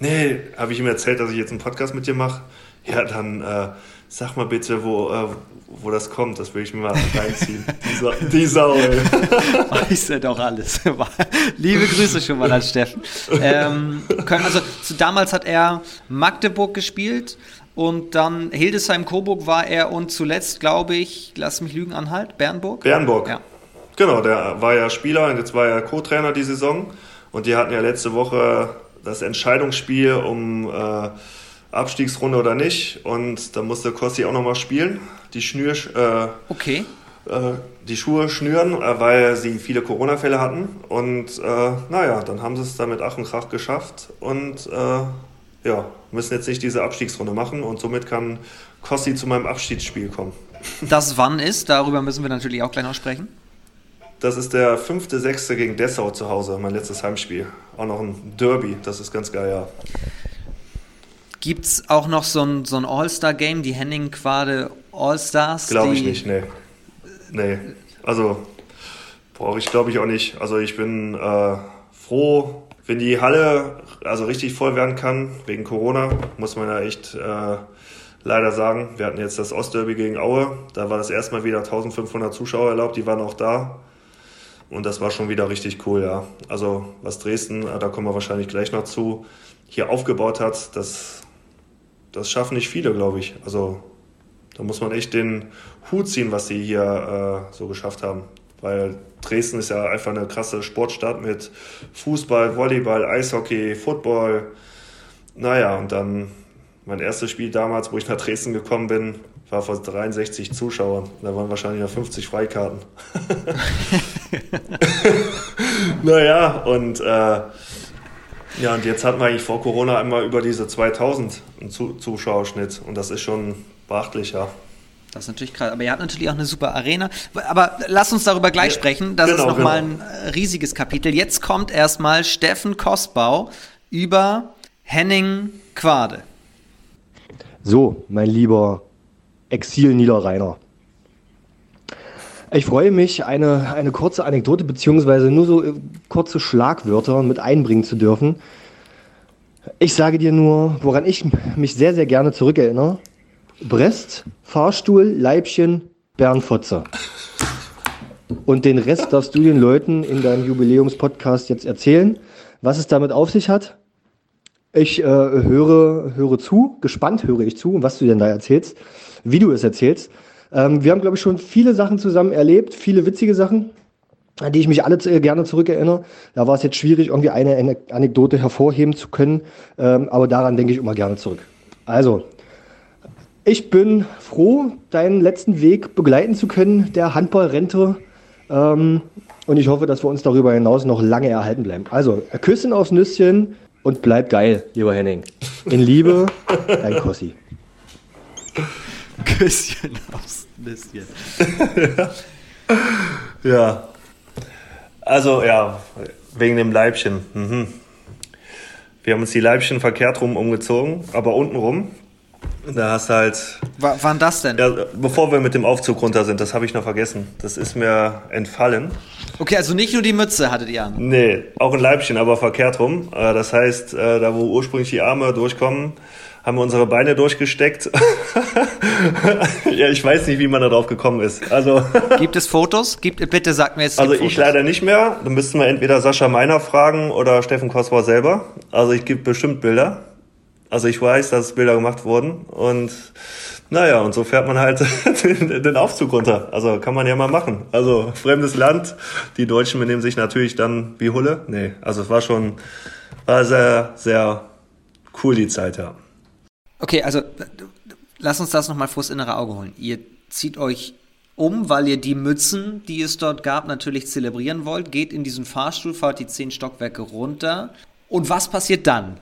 Nee, habe ich ihm erzählt, dass ich jetzt einen Podcast mit dir mache? Ja, dann äh, sag mal bitte, wo, äh, wo das kommt. Das will ich mir mal reinziehen. die, die Sau, ey. Weiß er doch alles. Liebe Grüße schon mal an Steffen. Ähm, also zu, damals hat er Magdeburg gespielt und dann Hildesheim-Coburg war er und zuletzt, glaube ich, lass mich lügen, Anhalt, Bernburg? Bernburg. Ja. Genau, der war ja Spieler und jetzt war er Co-Trainer die Saison. Und die hatten ja letzte Woche das Entscheidungsspiel um äh, Abstiegsrunde oder nicht. Und da musste Kossi auch nochmal spielen. Die Schnür, äh, okay. Äh, die Schuhe schnüren, äh, weil sie viele Corona-Fälle hatten. Und äh, naja, dann haben sie es da mit Ach und Krach geschafft. Und äh, ja, müssen jetzt nicht diese Abstiegsrunde machen. Und somit kann Kossi zu meinem Abschiedsspiel kommen. Das wann ist, darüber müssen wir natürlich auch gleich noch sprechen. Das ist der fünfte, sechste gegen Dessau zu Hause, mein letztes Heimspiel. Auch noch ein Derby, das ist ganz geil, ja. Gibt es auch noch so ein, so ein All-Star-Game, die Henning-Quade All-Stars? Glaube ich nicht, nee. Nee, also brauche ich glaube ich auch nicht. Also ich bin äh, froh, wenn die Halle also richtig voll werden kann, wegen Corona, muss man ja echt äh, leider sagen. Wir hatten jetzt das Ostderby gegen Aue, da war das erstmal wieder 1500 Zuschauer erlaubt, die waren auch da. Und das war schon wieder richtig cool, ja. Also was Dresden, da kommen wir wahrscheinlich gleich noch zu, hier aufgebaut hat, das, das schaffen nicht viele, glaube ich. Also da muss man echt den Hut ziehen, was sie hier äh, so geschafft haben. Weil Dresden ist ja einfach eine krasse Sportstadt mit Fußball, Volleyball, Eishockey, Football. Naja, und dann mein erstes Spiel damals, wo ich nach Dresden gekommen bin, war vor 63 Zuschauern. Da waren wahrscheinlich noch 50 Freikarten. naja, und äh, ja, und jetzt hatten wir eigentlich vor Corona immer über diese 2000 einen Zuschauerschnitt und das ist schon beachtlich, ja. Das ist natürlich krass. Aber ihr habt natürlich auch eine super Arena. Aber lass uns darüber gleich ja, sprechen. Das genau, ist nochmal genau. ein riesiges Kapitel. Jetzt kommt erstmal Steffen Kostbau über Henning Quade. So, mein lieber Exil-Niederrheiner. Ich freue mich, eine, eine kurze Anekdote beziehungsweise nur so äh, kurze Schlagwörter mit einbringen zu dürfen. Ich sage dir nur, woran ich mich sehr, sehr gerne zurückerinnere. Brest, Fahrstuhl, Leibchen, Bernfotze. Und den Rest darfst du den Leuten in deinem Jubiläumspodcast jetzt erzählen, was es damit auf sich hat. Ich äh, höre, höre zu, gespannt höre ich zu, was du denn da erzählst, wie du es erzählst. Ähm, wir haben, glaube ich, schon viele Sachen zusammen erlebt, viele witzige Sachen, an die ich mich alle äh, gerne zurückerinnere. Da war es jetzt schwierig, irgendwie eine Anekdote hervorheben zu können, ähm, aber daran denke ich immer gerne zurück. Also, ich bin froh, deinen letzten Weg begleiten zu können, der Handballrente. Ähm, und ich hoffe, dass wir uns darüber hinaus noch lange erhalten bleiben. Also, Küssen aufs Nüsschen und bleib geil, lieber Henning. In Liebe, dein Kossi. Küsschen aufs Nüsschen. ja. Also, ja, wegen dem Leibchen. Mhm. Wir haben uns die Leibchen verkehrt rum umgezogen, aber unten rum da hast du halt. W wann das denn? Ja, bevor wir mit dem Aufzug runter sind, das habe ich noch vergessen. Das ist mir entfallen. Okay, also nicht nur die Mütze hattet ihr an. Nee, auch ein Leibchen, aber verkehrt rum. Äh, das heißt, äh, da wo ursprünglich die Arme durchkommen, haben wir unsere Beine durchgesteckt. ja, ich weiß nicht, wie man da drauf gekommen ist. Also Gibt es Fotos? Gibt, bitte sag mir jetzt. Also ich leider nicht mehr. Dann müssten wir entweder Sascha Meiner fragen oder Steffen Kosbau selber. Also ich gebe bestimmt Bilder. Also ich weiß, dass Bilder gemacht wurden und naja, und so fährt man halt den, den, Aufzug runter. Also kann man ja mal machen. Also fremdes Land, die Deutschen benehmen sich natürlich dann wie Hulle. Nee, also es war schon, war sehr, sehr cool die Zeit, ja. Okay, also lass uns das nochmal vors innere Auge holen. Ihr zieht euch um, weil ihr die Mützen, die es dort gab, natürlich zelebrieren wollt, geht in diesen Fahrstuhl, fahrt die zehn Stockwerke runter. Und was passiert dann?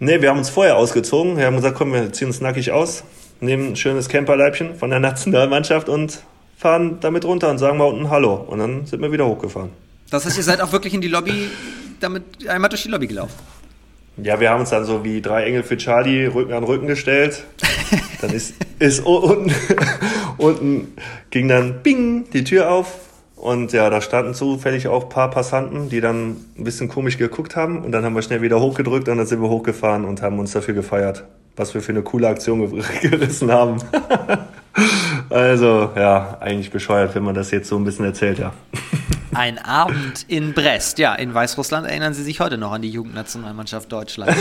Nee, wir haben uns vorher ausgezogen. Wir haben gesagt, komm, wir ziehen uns nackig aus, nehmen ein schönes Camperleibchen von der Nationalmannschaft und fahren damit runter und sagen mal unten Hallo. Und dann sind wir wieder hochgefahren. Das heißt, ihr seid auch wirklich in die Lobby, damit einmal durch die Lobby gelaufen? Ja, wir haben uns dann so wie drei Engel für Charlie Rücken an Rücken gestellt. Dann ist, ist unten, unten ging dann Bing die Tür auf und ja, da standen zufällig auch ein paar Passanten, die dann ein bisschen komisch geguckt haben. Und dann haben wir schnell wieder hochgedrückt und dann sind wir hochgefahren und haben uns dafür gefeiert, was wir für eine coole Aktion gerissen haben. also, ja, eigentlich bescheuert, wenn man das jetzt so ein bisschen erzählt, ja. Ein Abend in Brest, ja, in Weißrussland erinnern Sie sich heute noch an die Jugendnationalmannschaft Deutschlands.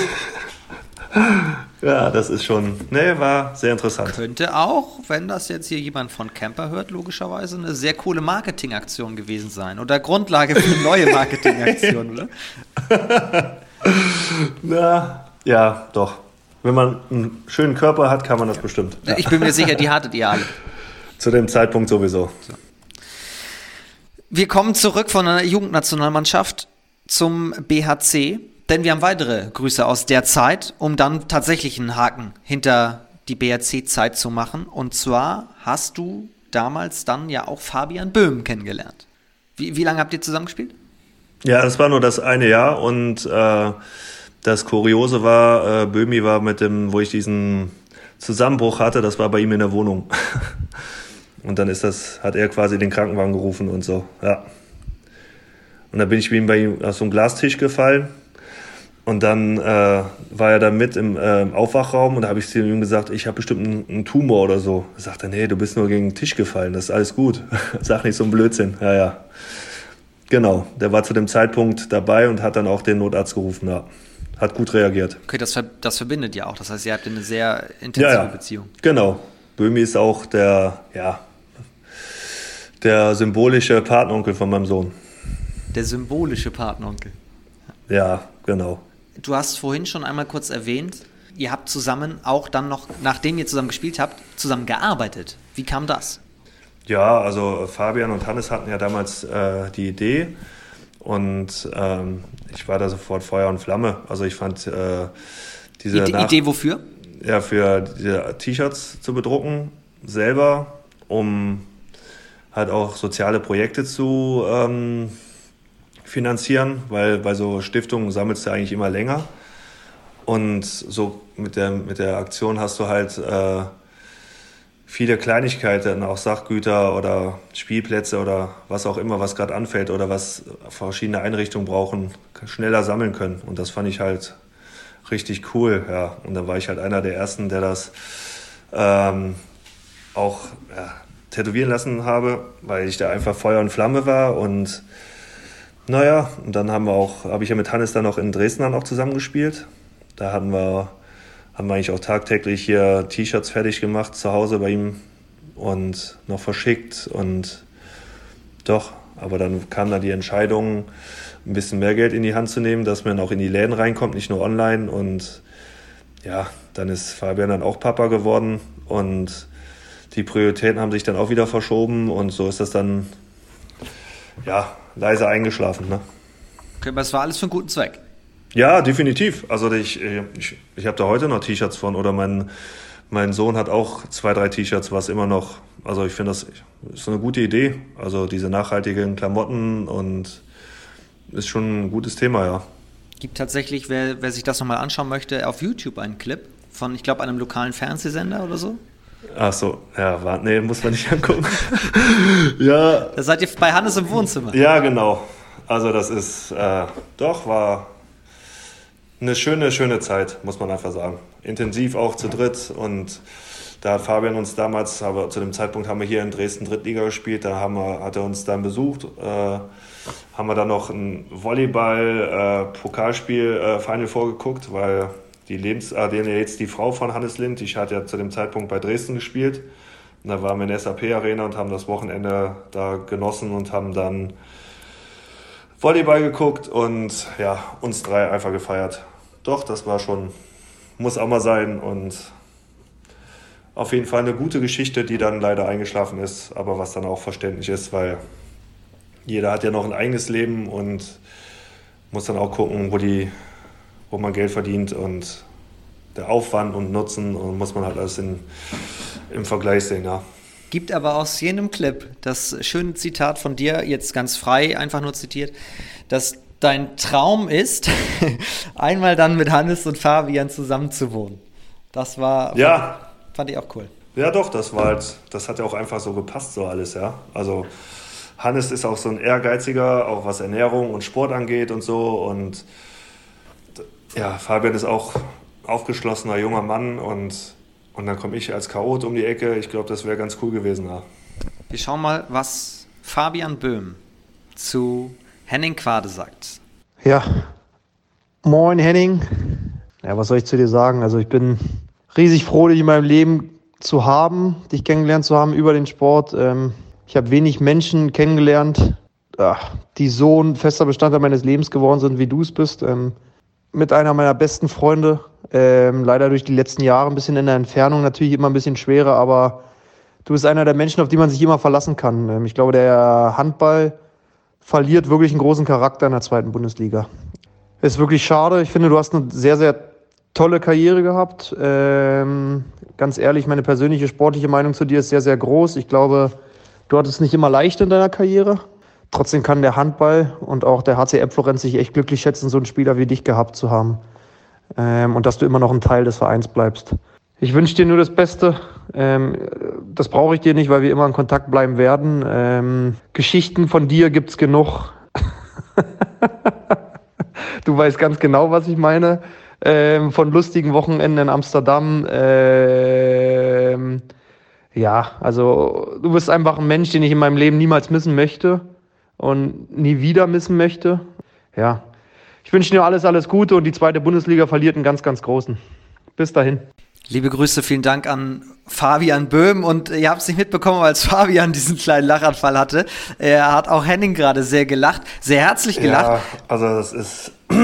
ja, das ist schon, nee, war sehr interessant. Könnte auch, wenn das jetzt hier jemand von Camper hört, logischerweise eine sehr coole Marketingaktion gewesen sein oder Grundlage für neue Marketingaktionen, oder? Na, ja, doch. Wenn man einen schönen Körper hat, kann man das bestimmt. Ja. Ich bin mir sicher, die hattet ihr alle. Zu dem Zeitpunkt sowieso. So. Wir kommen zurück von einer Jugendnationalmannschaft zum BHC. Denn wir haben weitere Grüße aus der Zeit, um dann tatsächlich einen Haken hinter die BRC-Zeit zu machen. Und zwar hast du damals dann ja auch Fabian Böhm kennengelernt. Wie, wie lange habt ihr zusammengespielt? Ja, das war nur das eine Jahr und äh, das Kuriose war, äh, Böhmi war mit dem, wo ich diesen Zusammenbruch hatte, das war bei ihm in der Wohnung. und dann ist das, hat er quasi den Krankenwagen gerufen und so, ja. Und dann bin ich bei ihm auf so einen Glastisch gefallen und dann äh, war er da mit im äh, Aufwachraum und da habe ich zu ihm gesagt, ich habe bestimmt einen, einen, Tumor oder so. Er sagte, nee, du bist nur gegen den Tisch gefallen, das ist alles gut. Sag nicht so ein Blödsinn. Ja, ja. Genau, der war zu dem Zeitpunkt dabei und hat dann auch den Notarzt gerufen. Ja. Hat gut reagiert. Okay, das, das verbindet ja auch. Das heißt, ihr habt eine sehr intensive ja, ja. Beziehung. Genau. Böhmi ist auch der, ja, der symbolische Partneronkel von meinem Sohn. Der symbolische Partneronkel. Ja, genau. Du hast vorhin schon einmal kurz erwähnt, ihr habt zusammen auch dann noch, nachdem ihr zusammen gespielt habt, zusammen gearbeitet. Wie kam das? Ja, also Fabian und Hannes hatten ja damals äh, die Idee und ähm, ich war da sofort Feuer und Flamme. Also ich fand äh, diese Ide Idee wofür? Ja, für T-Shirts zu bedrucken selber, um halt auch soziale Projekte zu ähm, finanzieren, weil bei so Stiftungen sammelst du eigentlich immer länger. Und so mit der, mit der Aktion hast du halt äh, viele Kleinigkeiten, auch Sachgüter oder Spielplätze oder was auch immer, was gerade anfällt oder was verschiedene Einrichtungen brauchen, schneller sammeln können. Und das fand ich halt richtig cool. Ja. Und dann war ich halt einer der ersten, der das ähm, auch ja, tätowieren lassen habe, weil ich da einfach Feuer und Flamme war. Und naja, und dann haben wir auch, habe ich ja mit Hannes dann noch in Dresden dann auch zusammengespielt. Da hatten wir haben wir eigentlich auch tagtäglich hier T-Shirts fertig gemacht zu Hause bei ihm und noch verschickt und doch, aber dann kam da die Entscheidung, ein bisschen mehr Geld in die Hand zu nehmen, dass man auch in die Läden reinkommt, nicht nur online und ja, dann ist Fabian dann auch Papa geworden und die Prioritäten haben sich dann auch wieder verschoben und so ist das dann ja leise eingeschlafen. Ne? Okay, aber es war alles für einen guten Zweck. Ja, definitiv. Also ich, ich, ich habe da heute noch T-Shirts von oder mein, mein Sohn hat auch zwei, drei T-Shirts, was immer noch, also ich finde das ist eine gute Idee. Also diese nachhaltigen Klamotten und ist schon ein gutes Thema, ja. Gibt tatsächlich, wer, wer sich das nochmal anschauen möchte, auf YouTube einen Clip von, ich glaube, einem lokalen Fernsehsender oder so? Ach so, ja, war, nee, muss man nicht angucken. ja. Da seid ihr bei Hannes im Wohnzimmer. Ja, genau. Also das ist, äh, doch, war eine schöne, schöne Zeit, muss man einfach sagen. Intensiv auch zu dritt und da hat Fabian uns damals, aber zu dem Zeitpunkt haben wir hier in Dresden Drittliga gespielt, da haben wir, hat er uns dann besucht, äh, haben wir dann noch ein Volleyball-Pokalspiel äh, Final vorgeguckt, weil die Lebens, äh, jetzt die Frau von Hannes Lind, ich hatte ja zu dem Zeitpunkt bei Dresden gespielt. Und da waren wir in der SAP-Arena und haben das Wochenende da genossen und haben dann Volleyball geguckt und ja, uns drei einfach gefeiert. Doch, das war schon, muss auch mal sein und auf jeden Fall eine gute Geschichte, die dann leider eingeschlafen ist, aber was dann auch verständlich ist, weil jeder hat ja noch ein eigenes Leben und muss dann auch gucken, wo, die, wo man Geld verdient und der Aufwand und Nutzen und muss man halt alles in, im Vergleich sehen, ja. Gibt aber aus jenem Clip das schöne Zitat von dir, jetzt ganz frei, einfach nur zitiert, dass dein Traum ist, einmal dann mit Hannes und Fabian zusammen zu wohnen. Das war, ja. fand, fand ich auch cool. Ja, doch, das war halt, das hat ja auch einfach so gepasst, so alles, ja. Also Hannes ist auch so ein ehrgeiziger, auch was Ernährung und Sport angeht und so. Und ja, Fabian ist auch aufgeschlossener junger Mann und und dann komme ich als Chaot um die Ecke. Ich glaube, das wäre ganz cool gewesen. Ja. Wir schauen mal, was Fabian Böhm zu Henning Quade sagt. Ja, moin Henning. Ja, was soll ich zu dir sagen? Also ich bin riesig froh, dich in meinem Leben zu haben, dich kennengelernt zu haben über den Sport. Ähm, ich habe wenig Menschen kennengelernt, die so ein fester Bestandteil meines Lebens geworden sind, wie du es bist. Ähm, mit einer meiner besten Freunde. Ähm, leider durch die letzten Jahre ein bisschen in der Entfernung natürlich immer ein bisschen schwerer, aber du bist einer der Menschen, auf die man sich immer verlassen kann. Ähm, ich glaube, der Handball verliert wirklich einen großen Charakter in der zweiten Bundesliga. Ist wirklich schade. Ich finde, du hast eine sehr, sehr tolle Karriere gehabt. Ähm, ganz ehrlich, meine persönliche sportliche Meinung zu dir ist sehr, sehr groß. Ich glaube, du hattest nicht immer leicht in deiner Karriere. Trotzdem kann der Handball und auch der HCF Florenz sich echt glücklich schätzen, so einen Spieler wie dich gehabt zu haben. Ähm, und dass du immer noch ein Teil des Vereins bleibst. Ich wünsche dir nur das Beste. Ähm, das brauche ich dir nicht, weil wir immer in Kontakt bleiben werden. Ähm, Geschichten von dir gibt's genug. du weißt ganz genau, was ich meine. Ähm, von lustigen Wochenenden in Amsterdam. Ähm, ja, also du bist einfach ein Mensch, den ich in meinem Leben niemals missen möchte und nie wieder missen möchte. Ja, ich wünsche dir alles, alles Gute und die zweite Bundesliga verliert einen ganz, ganz großen. Bis dahin. Liebe Grüße, vielen Dank an Fabian Böhm. Und ihr habt es nicht mitbekommen, als Fabian diesen kleinen Lachanfall hatte. Er hat auch Henning gerade sehr gelacht, sehr herzlich gelacht. Ja, also das ist.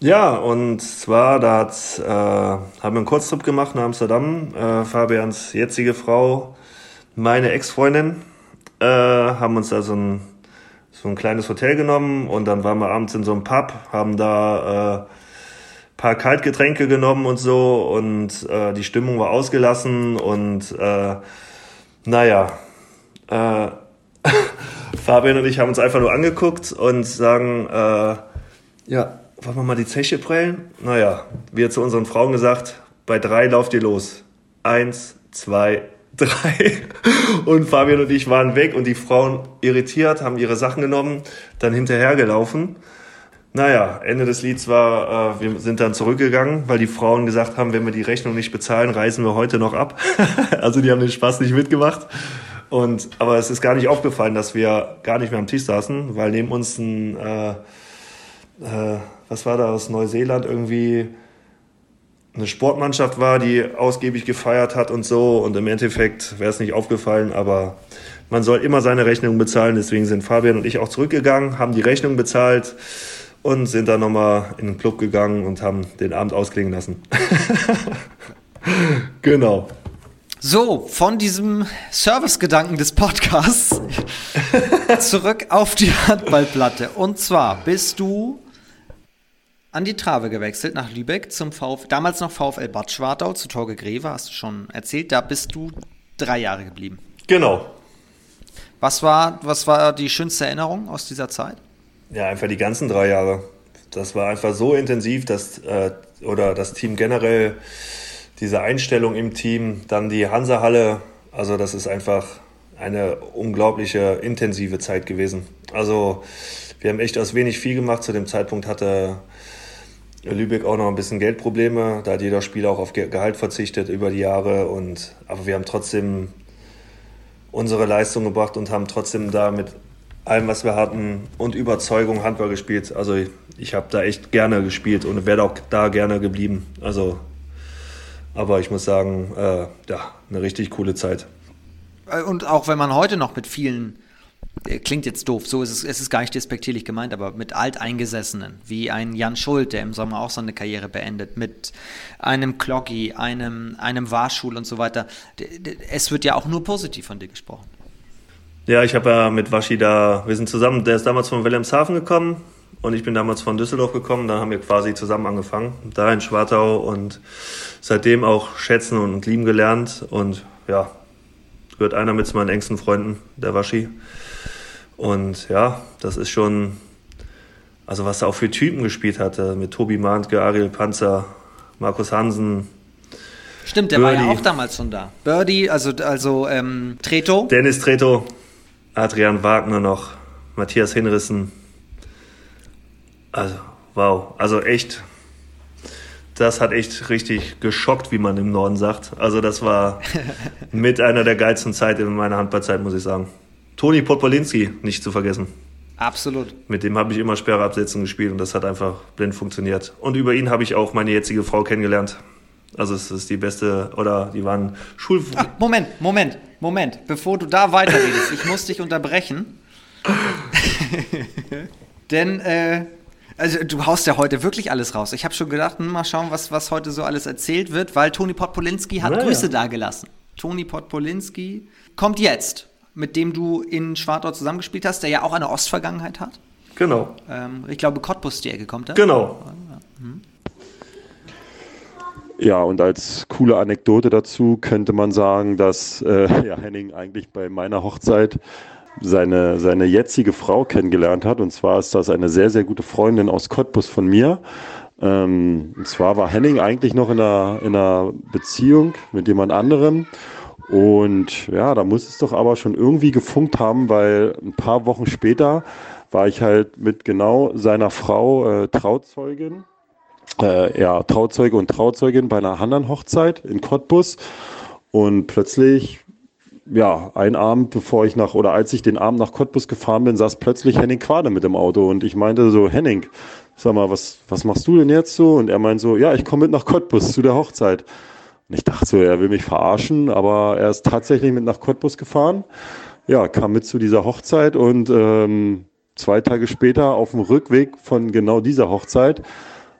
ja, und zwar, da hat, äh, haben wir einen Kurztrip gemacht nach Amsterdam. Äh, Fabians jetzige Frau, meine Ex-Freundin, äh, haben uns da so ein, so ein kleines Hotel genommen und dann waren wir abends in so einem Pub, haben da paar Kaltgetränke genommen und so und äh, die Stimmung war ausgelassen und äh, naja, äh, Fabian und ich haben uns einfach nur angeguckt und sagen, äh, ja, wollen wir mal die Zeche prellen? Naja, wir zu unseren Frauen gesagt, bei drei lauft ihr los. Eins, zwei, drei. Und Fabian und ich waren weg und die Frauen irritiert, haben ihre Sachen genommen, dann hinterhergelaufen. Naja, Ende des Lieds war, äh, wir sind dann zurückgegangen, weil die Frauen gesagt haben, wenn wir die Rechnung nicht bezahlen, reisen wir heute noch ab. also die haben den Spaß nicht mitgemacht. Und, aber es ist gar nicht aufgefallen, dass wir gar nicht mehr am Tisch saßen, weil neben uns ein, äh, äh, was war da aus Neuseeland irgendwie, eine Sportmannschaft war, die ausgiebig gefeiert hat und so. Und im Endeffekt wäre es nicht aufgefallen, aber man soll immer seine Rechnung bezahlen. Deswegen sind Fabian und ich auch zurückgegangen, haben die Rechnung bezahlt und sind dann nochmal in den Club gegangen und haben den Abend ausklingen lassen. genau. So, von diesem Servicegedanken des Podcasts zurück auf die Handballplatte. Und zwar bist du an die Trave gewechselt nach Lübeck zum VfL, damals noch VfL Bad Schwartau zu Torge Greve, hast du schon erzählt. Da bist du drei Jahre geblieben. Genau. Was war, was war die schönste Erinnerung aus dieser Zeit? Ja, einfach die ganzen drei Jahre. Das war einfach so intensiv, dass, äh, oder das Team generell diese Einstellung im Team, dann die Hansa-Halle, also das ist einfach eine unglaubliche intensive Zeit gewesen. Also wir haben echt aus wenig viel gemacht. Zu dem Zeitpunkt hatte Lübeck auch noch ein bisschen Geldprobleme. Da hat jeder Spieler auch auf Gehalt verzichtet über die Jahre. Und, aber wir haben trotzdem unsere Leistung gebracht und haben trotzdem da mit allem, was wir hatten und Überzeugung Handball gespielt. Also ich, ich habe da echt gerne gespielt und wäre auch da gerne geblieben. Also aber ich muss sagen, äh, ja, eine richtig coole Zeit. Äh, und auch wenn man heute noch mit vielen, klingt jetzt doof, so ist es, es ist gar nicht despektierlich gemeint, aber mit Alteingesessenen, wie ein Jan Schuld, der im Sommer auch seine Karriere beendet, mit einem Kloggi, einem, einem Warschul und so weiter. Es wird ja auch nur positiv von dir gesprochen. Ja, ich habe ja mit Waschi da, wir sind zusammen, der ist damals von Wilhelmshaven gekommen, und ich bin damals von Düsseldorf gekommen, da haben wir quasi zusammen angefangen, da in Schwartau und seitdem auch schätzen und lieben gelernt. Und ja, gehört einer mit zu meinen engsten Freunden, der Waschi. Und ja, das ist schon, also was er auch für Typen gespielt hatte, mit Tobi Mahntke, Ariel Panzer, Markus Hansen. Stimmt, der Birdie. war ja auch damals schon da. Birdie, also, also ähm, Treto. Dennis Treto, Adrian Wagner noch, Matthias Hinrissen. Also, wow. Also echt, das hat echt richtig geschockt, wie man im Norden sagt. Also das war mit einer der geilsten Zeiten in meiner Handballzeit, muss ich sagen. Toni Podpolinski, nicht zu vergessen. Absolut. Mit dem habe ich immer Sperrabsätzen gespielt und das hat einfach blind funktioniert. Und über ihn habe ich auch meine jetzige Frau kennengelernt. Also es ist die beste, oder die waren Schul... Ach, Moment, Moment, Moment. Bevor du da weiterredest, ich muss dich unterbrechen. Denn äh, also du haust ja heute wirklich alles raus. Ich habe schon gedacht, hm, mal schauen, was, was heute so alles erzählt wird, weil Toni Podpolinski hat naja. Grüße dagelassen. Toni Podpolinski kommt jetzt, mit dem du in Schwartau zusammengespielt hast, der ja auch eine Ostvergangenheit hat. Genau. Ähm, ich glaube, Cottbus die Ecke kommt er. Genau. Hm. Ja, und als coole Anekdote dazu könnte man sagen, dass äh, ja, Henning eigentlich bei meiner Hochzeit seine, seine jetzige Frau kennengelernt hat. Und zwar ist das eine sehr, sehr gute Freundin aus Cottbus von mir. Ähm, und zwar war Henning eigentlich noch in einer, in einer Beziehung mit jemand anderem. Und ja, da muss es doch aber schon irgendwie gefunkt haben, weil ein paar Wochen später war ich halt mit genau seiner Frau äh, Trauzeugin. Äh, ja, Trauzeuge und Trauzeugin bei einer anderen Hochzeit in Cottbus. Und plötzlich ja, ein Abend, bevor ich nach, oder als ich den Abend nach Cottbus gefahren bin, saß plötzlich Henning Quade mit dem Auto und ich meinte so, Henning, sag mal, was, was machst du denn jetzt so? Und er meint so, ja, ich komme mit nach Cottbus zu der Hochzeit. Und ich dachte so, er will mich verarschen, aber er ist tatsächlich mit nach Cottbus gefahren. Ja, kam mit zu dieser Hochzeit und ähm, zwei Tage später auf dem Rückweg von genau dieser Hochzeit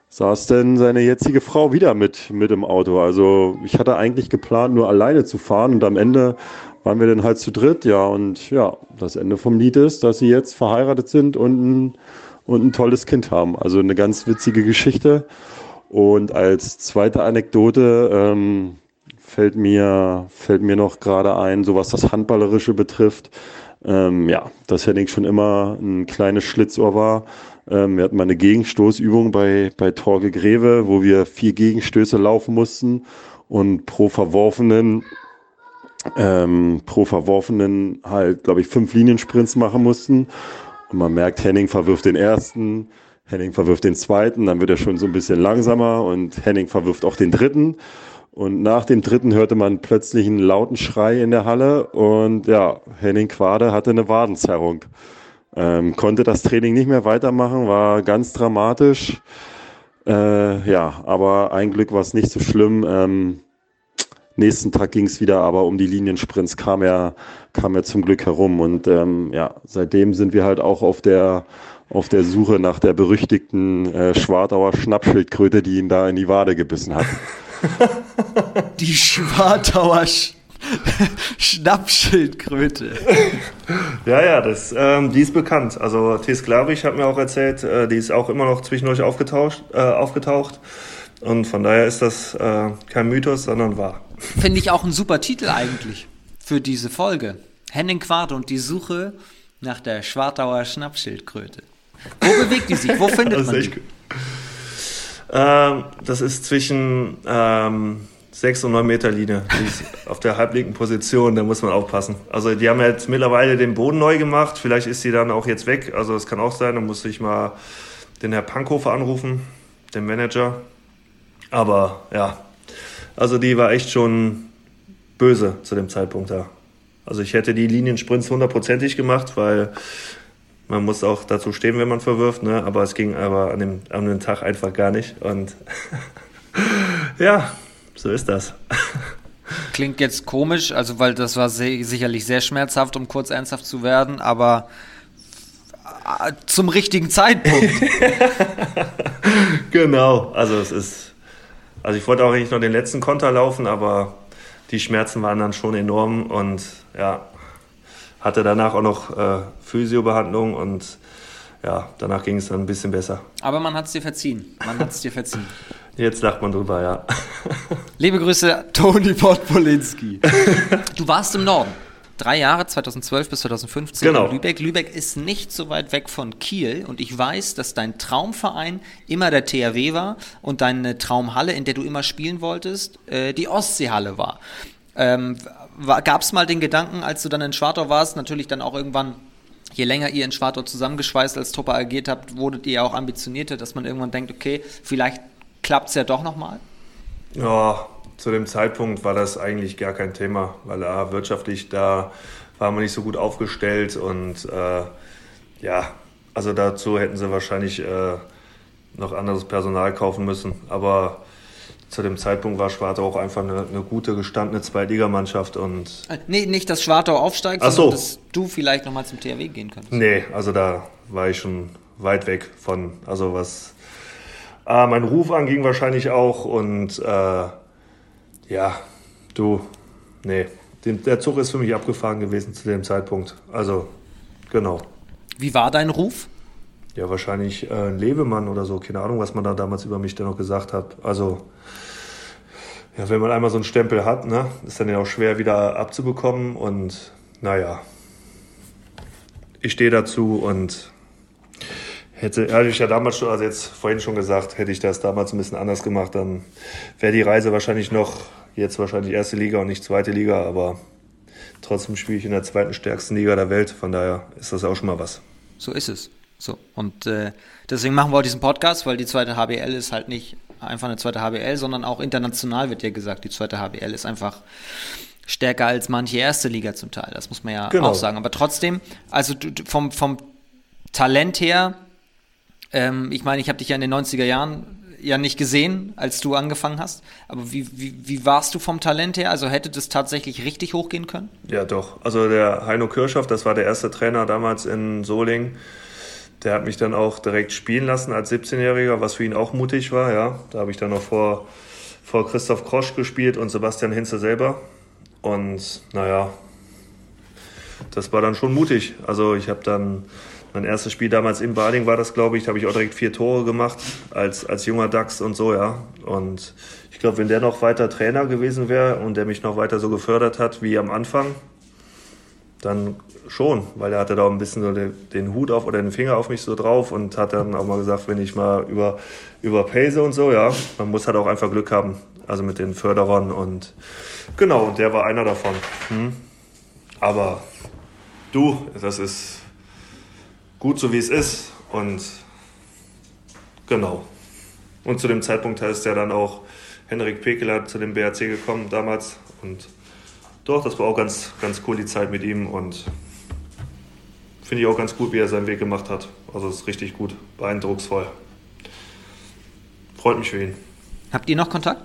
saß denn seine jetzige Frau wieder mit, mit im Auto. Also ich hatte eigentlich geplant, nur alleine zu fahren und am Ende waren wir dann halt zu dritt, ja. Und ja, das Ende vom Lied ist, dass sie jetzt verheiratet sind und ein, und ein tolles Kind haben. Also eine ganz witzige Geschichte. Und als zweite Anekdote ähm, fällt mir, fällt mir noch gerade ein, so was das Handballerische betrifft. Ähm, ja, dass Henning schon immer ein kleines Schlitzohr war. Ähm, wir hatten mal eine Gegenstoßübung bei, bei Torge Greve, wo wir vier Gegenstöße laufen mussten und pro verworfenen ähm, pro verworfenen halt, glaube ich, fünf Liniensprints machen mussten. Und man merkt, Henning verwirft den ersten, Henning verwirft den zweiten, dann wird er schon so ein bisschen langsamer und Henning verwirft auch den dritten. Und nach dem dritten hörte man plötzlich einen lauten Schrei in der Halle und ja, Henning Quade hatte eine Wadenzerrung. Ähm, konnte das Training nicht mehr weitermachen, war ganz dramatisch. Äh, ja, aber ein Glück war es nicht so schlimm. Ähm, nächsten Tag ging es wieder, aber um die Liniensprints kam er, kam er zum Glück herum. Und ähm, ja, seitdem sind wir halt auch auf der auf der Suche nach der berüchtigten äh, Schwartauer Schnappschildkröte, die ihn da in die Wade gebissen hat. Die Schwartauer Sch Schnappschildkröte. Ja, ja, das, ähm, die ist bekannt. Also T. Sklavich hat mir auch erzählt, äh, die ist auch immer noch zwischendurch aufgetaucht, äh, aufgetaucht. Und von daher ist das äh, kein Mythos, sondern wahr. Finde ich auch ein super Titel eigentlich für diese Folge. Henning Quarte und die Suche nach der Schwartauer Schnappschildkröte. Wo bewegt die sich? Wo findet Das man die? Ähm, das ist zwischen ähm, 6 und 9 Meter Linie. Die ist auf der halblinken Position, da muss man aufpassen. Also die haben jetzt mittlerweile den Boden neu gemacht. Vielleicht ist sie dann auch jetzt weg. Also das kann auch sein. Da muss ich mal den Herr Pankhofer anrufen, den Manager. Aber ja, also die war echt schon böse zu dem Zeitpunkt da. Also ich hätte die Liniensprints hundertprozentig gemacht, weil man muss auch dazu stehen, wenn man verwirft, ne? aber es ging aber an dem, an dem Tag einfach gar nicht. Und ja, so ist das. Klingt jetzt komisch, also weil das war se- sicherlich sehr schmerzhaft, um kurz ernsthaft zu werden, aber äh, zum richtigen Zeitpunkt. genau, also es ist, also ich wollte auch eigentlich noch den letzten Konter laufen, aber die Schmerzen waren dann schon enorm und ja, hatte danach auch noch äh, Physiobehandlung und ja, danach ging es dann ein bisschen besser. Aber man hat es dir verziehen. Man hat es dir verziehen. Jetzt lacht man drüber, ja. Liebe Grüße, Toni Podpolinski. Du warst im Norden. Drei Jahre, 2012 bis 2015 Genau. in Lübeck. Lübeck ist nicht so weit weg von Kiel und ich weiß, dass dein Traumverein immer der THW war und deine Traumhalle, in der du immer spielen wolltest, äh, die Ostseehalle war. Ähm, Gab es mal den Gedanken, als du dann in Schwartau warst, natürlich dann auch irgendwann, je länger ihr in Schwartau zusammengeschweißt als Truppe agiert habt, wurdet ihr auch ambitionierter, dass man irgendwann denkt, okay, vielleicht klappt es ja doch nochmal? Ja, zu dem Zeitpunkt war das eigentlich gar kein Thema, weil äh, wirtschaftlich da war man nicht so gut aufgestellt und äh, ja, also dazu hätten sie wahrscheinlich äh, noch anderes Personal kaufen müssen. Aber zu dem Zeitpunkt war Schwartau auch einfach eine, eine gute, gestandene Zweitligamannschaft und Äh, Nee, nicht, dass Schwartau aufsteigt, Ach sondern so. dass du vielleicht nochmal zum THW gehen könntest. Nee, also da war ich schon weit weg von, also was äh, mein Ruf anging wahrscheinlich auch und äh, ja, du, nee, der Zug ist für mich abgefahren gewesen zu dem Zeitpunkt. Also, genau. Wie war dein Ruf? Ja, wahrscheinlich äh, ein Lebemann oder so, keine Ahnung, was man da damals über mich dann noch gesagt hat. Also, ja, wenn man einmal so einen Stempel hat, ne, ist dann ja auch schwer wieder abzubekommen und naja, ich stehe dazu und hätte, hätte ich ja damals schon, also jetzt vorhin schon gesagt, hätte ich das damals ein bisschen anders gemacht, dann wäre die Reise wahrscheinlich noch, jetzt wahrscheinlich erste Liga und nicht zweite Liga, aber trotzdem spiele ich in der zweiten stärksten Liga der Welt, von daher ist das auch schon mal was. So ist es. So. Und äh, deswegen machen wir auch diesen Podcast, weil die zweite HBL ist halt nicht einfach eine zweite HBL, sondern auch international wird ja gesagt, die zweite HBL ist einfach stärker als manche erste Liga zum Teil. Das muss man ja Genau. auch sagen. Aber trotzdem, also vom, vom Talent her, ähm, ich meine, ich habe dich ja in den 90er Jahren ja nicht gesehen, als du angefangen hast. Aber wie, wie, wie warst du vom Talent her? Also hätte das tatsächlich richtig hochgehen können? Ja, doch. Also der Heino Kirchhoff, das war der erste Trainer damals in Solingen. Der hat mich dann auch direkt spielen lassen als 17-Jähriger, was für ihn auch mutig war. Ja, da habe ich dann noch vor, vor Christoph Krosch gespielt und Sebastian Hinze selber. Und naja, das war dann schon mutig. Also ich habe dann Mein erstes Spiel damals in Baling war das, glaube ich. Da habe ich auch direkt vier Tore gemacht als, als junger Dachs und so, ja. Und ich glaube, wenn der noch weiter Trainer gewesen wäre und der mich noch weiter so gefördert hat wie am Anfang, dann schon, weil er hatte da ein bisschen so den, Hut auf oder den Finger auf mich so drauf und hat dann auch mal gesagt, wenn ich mal über, über Pace und so, ja, man muss halt auch einfach Glück haben, also mit den Förderern und genau, und der war einer davon. Hm. Aber du, das ist gut so wie es ist und genau. Und zu dem Zeitpunkt ist ja dann auch Henrik Pekeler zu dem BRC gekommen damals und doch, das war auch ganz, ganz cool die Zeit mit ihm und finde ich auch ganz gut, wie er seinen Weg gemacht hat. Also ist richtig gut, beeindrucksvoll. Freut mich für ihn. Habt ihr noch Kontakt?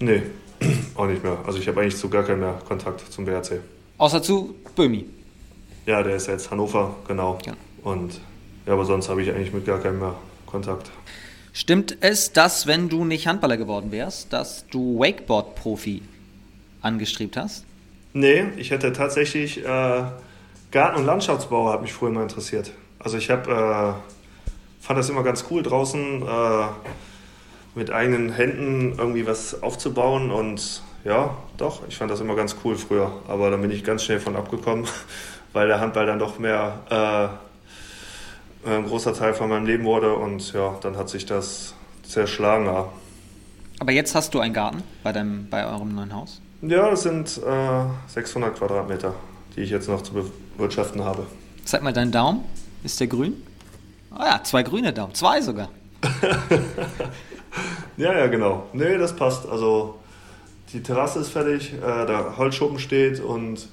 Nee, auch nicht mehr. Also ich habe eigentlich zu gar keinen mehr Kontakt zum BRC. Außer zu Böhmi? Ja, der ist jetzt Hannover, genau. Ja. Und ja, aber sonst habe ich eigentlich mit gar keinem mehr Kontakt. Stimmt es, dass wenn du nicht Handballer geworden wärst, dass du Wakeboard-Profi angestrebt hast? Nee, ich hätte tatsächlich äh, Garten- und Landschaftsbau hat mich früher mal interessiert. Also ich habe äh, fand das immer ganz cool draußen äh, mit eigenen Händen irgendwie was aufzubauen und ja, doch, ich fand das immer ganz cool früher. Aber dann bin ich ganz schnell von abgekommen, weil der Handball dann doch mehr äh, ein großer Teil von meinem Leben wurde und ja, dann hat sich das zerschlagen. Ja. Aber jetzt hast du einen Garten bei, deinem, bei eurem neuen Haus? Ja, das sind äh, 600 Quadratmeter, die ich jetzt noch zu bewirtschaften habe. Zeig mal deinen Daumen. Ist der grün? Ah ja, zwei grüne Daumen. Zwei sogar. ja, ja, genau. Nee, das passt. Also die Terrasse ist fertig, äh, der Holzschuppen steht und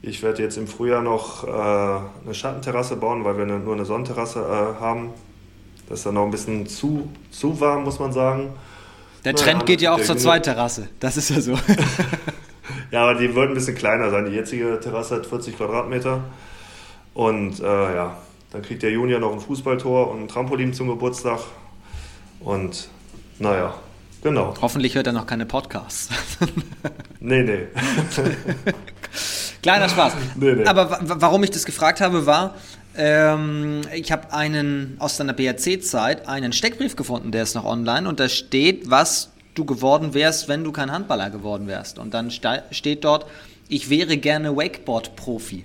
ich werde jetzt im Frühjahr noch äh, eine Schattenterrasse bauen, weil wir eine, nur eine Sonnenterrasse äh, haben. Das ist dann noch ein bisschen zu, zu warm, muss man sagen. Der Trend geht ja auch zur Zweiterrasse. Das ist ja so. ja, aber die wird ein bisschen kleiner sein. Die jetzige Terrasse hat 40 Quadratmeter. Und äh, ja, dann kriegt der Junior noch ein Fußballtor und ein Trampolin zum Geburtstag. Und naja, genau. Hoffentlich hört er noch keine Podcasts. nee, nee. Kleiner Spaß. Nee, nee. Aber warum ich das gefragt habe, war, ähm, ich habe einen aus deiner BRC-Zeit einen Steckbrief gefunden, der ist noch online und da steht, was du geworden wärst, wenn du kein Handballer geworden wärst. Und dann steht dort, ich wäre gerne Wakeboard-Profi.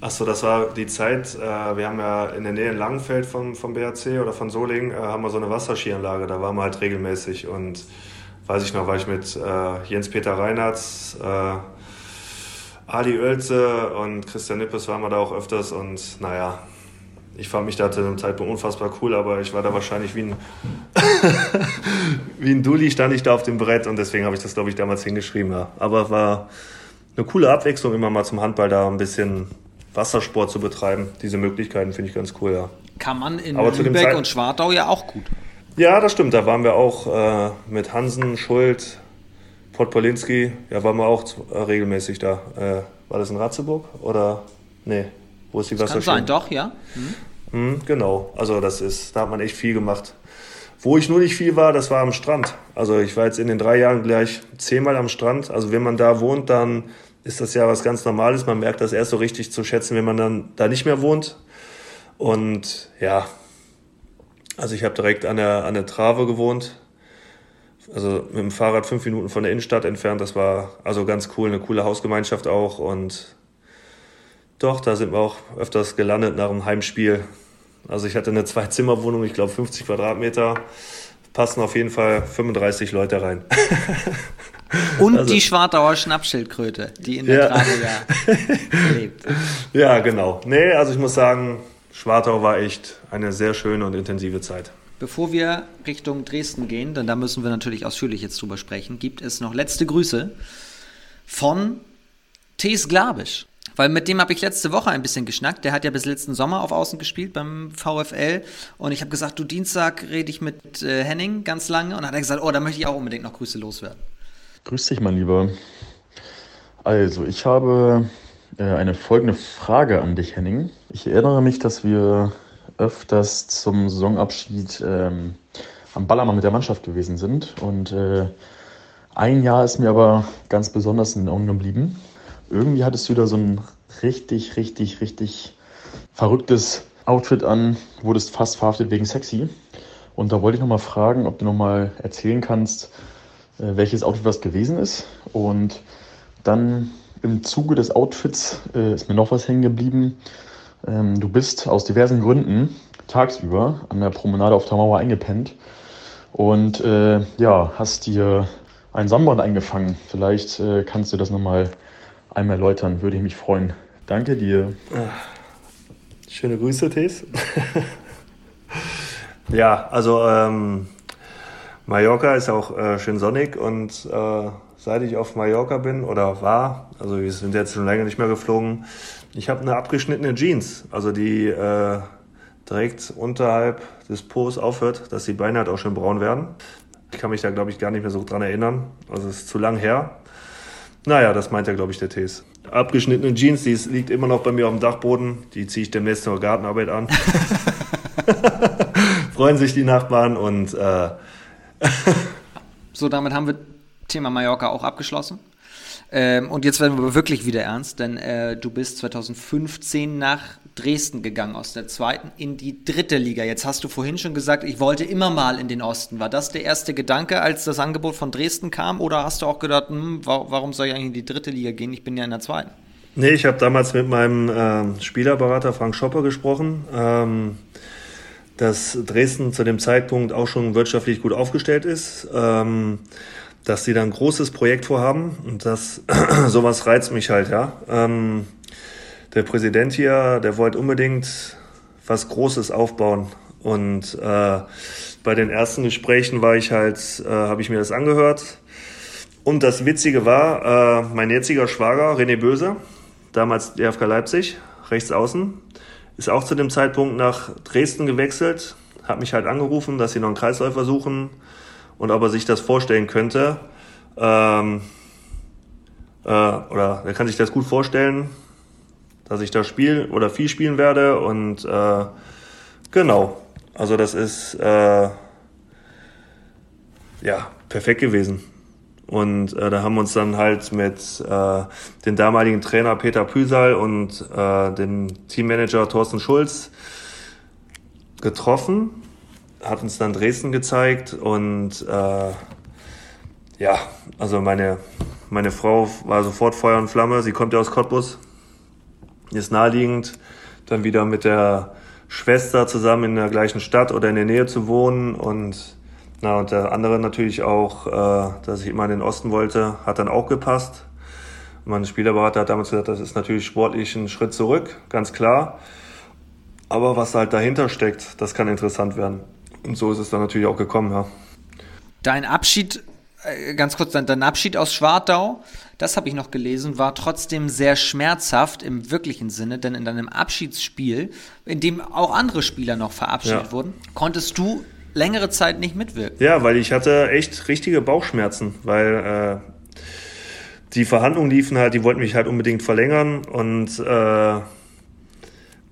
Achso, das war die Zeit, äh, wir haben ja in der Nähe in Langenfeld vom, vom BRC oder von Solingen, äh, haben wir so eine Wasserskianlage, da waren wir halt regelmäßig und weiß ich noch, war ich mit äh, Jens-Peter Reinhardt, äh, Ali Oelze und Christian Nippes waren wir da auch öfters und naja, ich fand mich da zu dem Zeitpunkt unfassbar cool, aber ich war da wahrscheinlich wie ein, wie ein Dulli, stand ich da auf dem Brett und deswegen habe ich das, glaube ich, damals hingeschrieben. Ja. Aber war eine coole Abwechslung, immer mal zum Handball da ein bisschen Wassersport zu betreiben. Diese Möglichkeiten finde ich ganz cool, ja. Kann man in aber Lübeck und Schwartau ja auch gut. Ja, das stimmt. Da waren wir auch äh, mit Hansen, Schuld, Podpolinski, ja, waren wir auch äh, regelmäßig da. Äh, war das in Ratzeburg oder? Nee, wo ist die das Wasserschule? Kann sein, doch, ja. Mhm. Mhm, genau, also das ist, da hat man echt viel gemacht. Wo ich nur nicht viel war, das war am Strand. Also ich war jetzt in den drei Jahren gleich zehnmal am Strand. Also wenn man da wohnt, dann ist das ja was ganz Normales. Man merkt das erst so richtig zu schätzen, wenn man dann da nicht mehr wohnt. Und ja, also ich habe direkt an der, an der Trave gewohnt also mit dem Fahrrad fünf Minuten von der Innenstadt entfernt. Das war also ganz cool, eine coole Hausgemeinschaft auch. Und doch, da sind wir auch öfters gelandet nach dem Heimspiel. Also ich hatte eine Zwei-Zimmer-Wohnung, ich glaube 50 Quadratmeter. Passen auf jeden Fall 35 Leute rein. Und also, die Schwartauer Schnappschildkröte, die in der ja. Trave ja lebt. Ja, genau. Nee, also ich muss sagen, Schwartau war echt eine sehr schöne und intensive Zeit. Bevor wir Richtung Dresden gehen, denn da müssen wir natürlich ausführlich jetzt drüber sprechen, gibt es noch letzte Grüße von Thees Glabisch. Weil mit dem habe ich letzte Woche ein bisschen geschnackt. Der hat ja bis letzten Sommer auf Außen gespielt beim VfL. Und ich habe gesagt, du Dienstag rede ich mit äh, Henning ganz lange. Und dann hat er gesagt, oh, da möchte ich auch unbedingt noch Grüße loswerden. Grüß dich, mein Lieber. Also, ich habe äh, eine folgende Frage an dich, Henning. Ich erinnere mich, dass wir öfters zum Saisonabschied ähm, am Ballermann mit der Mannschaft gewesen sind. Und äh, ein Jahr ist mir aber ganz besonders in Augen geblieben. Irgendwie hattest du da so ein richtig, richtig, richtig verrücktes Outfit an, wurdest fast verhaftet wegen sexy. Und da wollte ich nochmal fragen, ob du nochmal erzählen kannst, äh, welches Outfit das gewesen ist. Und dann im Zuge des Outfits äh, ist mir noch was hängen geblieben. Ähm, du bist aus diversen Gründen tagsüber an der Promenade auf der Mauer eingepennt und äh, ja, hast dir ein Sonnenbrand eingefangen. Vielleicht äh, kannst du das nochmal einmal erläutern, würde ich mich freuen. Danke dir. Schöne Grüße, Tees. ja, also ähm, Mallorca ist auch äh, schön sonnig und äh, seit ich auf Mallorca bin oder war, also wir sind jetzt schon länger nicht mehr geflogen, ich habe eine abgeschnittene Jeans, also die äh, direkt unterhalb des Po's aufhört, dass die Beine halt auch schön braun werden. Ich kann mich da, glaube ich, gar nicht mehr so dran erinnern. Also es ist zu lang her. Naja, das meint ja, glaube ich, der Tees. Abgeschnittene Jeans, die liegt immer noch bei mir auf dem Dachboden. Die ziehe ich demnächst zur Gartenarbeit an. Freuen sich die Nachbarn und äh so, damit haben wir Thema Mallorca auch abgeschlossen. Ähm, und jetzt werden wir wirklich wieder ernst, denn äh, du bist 2015 nach Dresden gegangen aus der zweiten in die dritte Liga. Jetzt hast du vorhin schon gesagt, ich wollte immer mal in den Osten. War das der erste Gedanke, als das Angebot von Dresden kam? Oder hast du auch gedacht, hm, warum soll ich eigentlich in die dritte Liga gehen? Ich bin ja in der zweiten. Nee, ich habe damals mit meinem äh, Spielerberater Frank Schopper gesprochen. Ähm, dass Dresden zu dem Zeitpunkt auch schon wirtschaftlich gut aufgestellt ist. Ähm, dass sie da ein großes Projekt vorhaben und das sowas reizt mich halt, ja. Ähm, der Präsident hier, der wollte unbedingt was Großes aufbauen und äh, bei den ersten Gesprächen war ich halt, äh, habe ich mir das angehört und das Witzige war, äh, mein jetziger Schwager René Böse, damals DFK Leipzig, rechts außen, ist auch zu dem Zeitpunkt nach Dresden gewechselt, hat mich halt angerufen, dass sie noch einen Kreisläufer suchen und ob er sich das vorstellen könnte. Ähm, äh, oder er kann sich das gut vorstellen, dass ich da spielen oder viel spielen werde. Und äh, genau, also das ist äh, ja perfekt gewesen. Und äh, da haben wir uns dann halt mit äh, dem damaligen Trainer Peter Püsal und äh, dem Teammanager Thorsten Schulz getroffen hat uns dann Dresden gezeigt und äh, ja, also meine, meine Frau war sofort Feuer und Flamme. Sie kommt ja aus Cottbus, ist naheliegend, dann wieder mit der Schwester zusammen in der gleichen Stadt oder in der Nähe zu wohnen und na, und der andere natürlich auch, äh, dass ich immer in den Osten wollte, hat dann auch gepasst. Mein Spielerberater hat damals gesagt, das ist natürlich sportlich ein Schritt zurück, ganz klar. Aber was halt dahinter steckt, das kann interessant werden. Und so ist es dann natürlich auch gekommen, ja. Dein Abschied, äh, ganz kurz, dein Abschied aus Schwartau, das habe ich noch gelesen, war trotzdem sehr schmerzhaft im wirklichen Sinne, denn in deinem Abschiedsspiel, in dem auch andere Spieler noch verabschiedet ja. wurden, konntest du längere Zeit nicht mitwirken. Ja, weil ich hatte echt richtige Bauchschmerzen, weil äh, die Verhandlungen liefen halt, die wollten mich halt unbedingt verlängern und äh,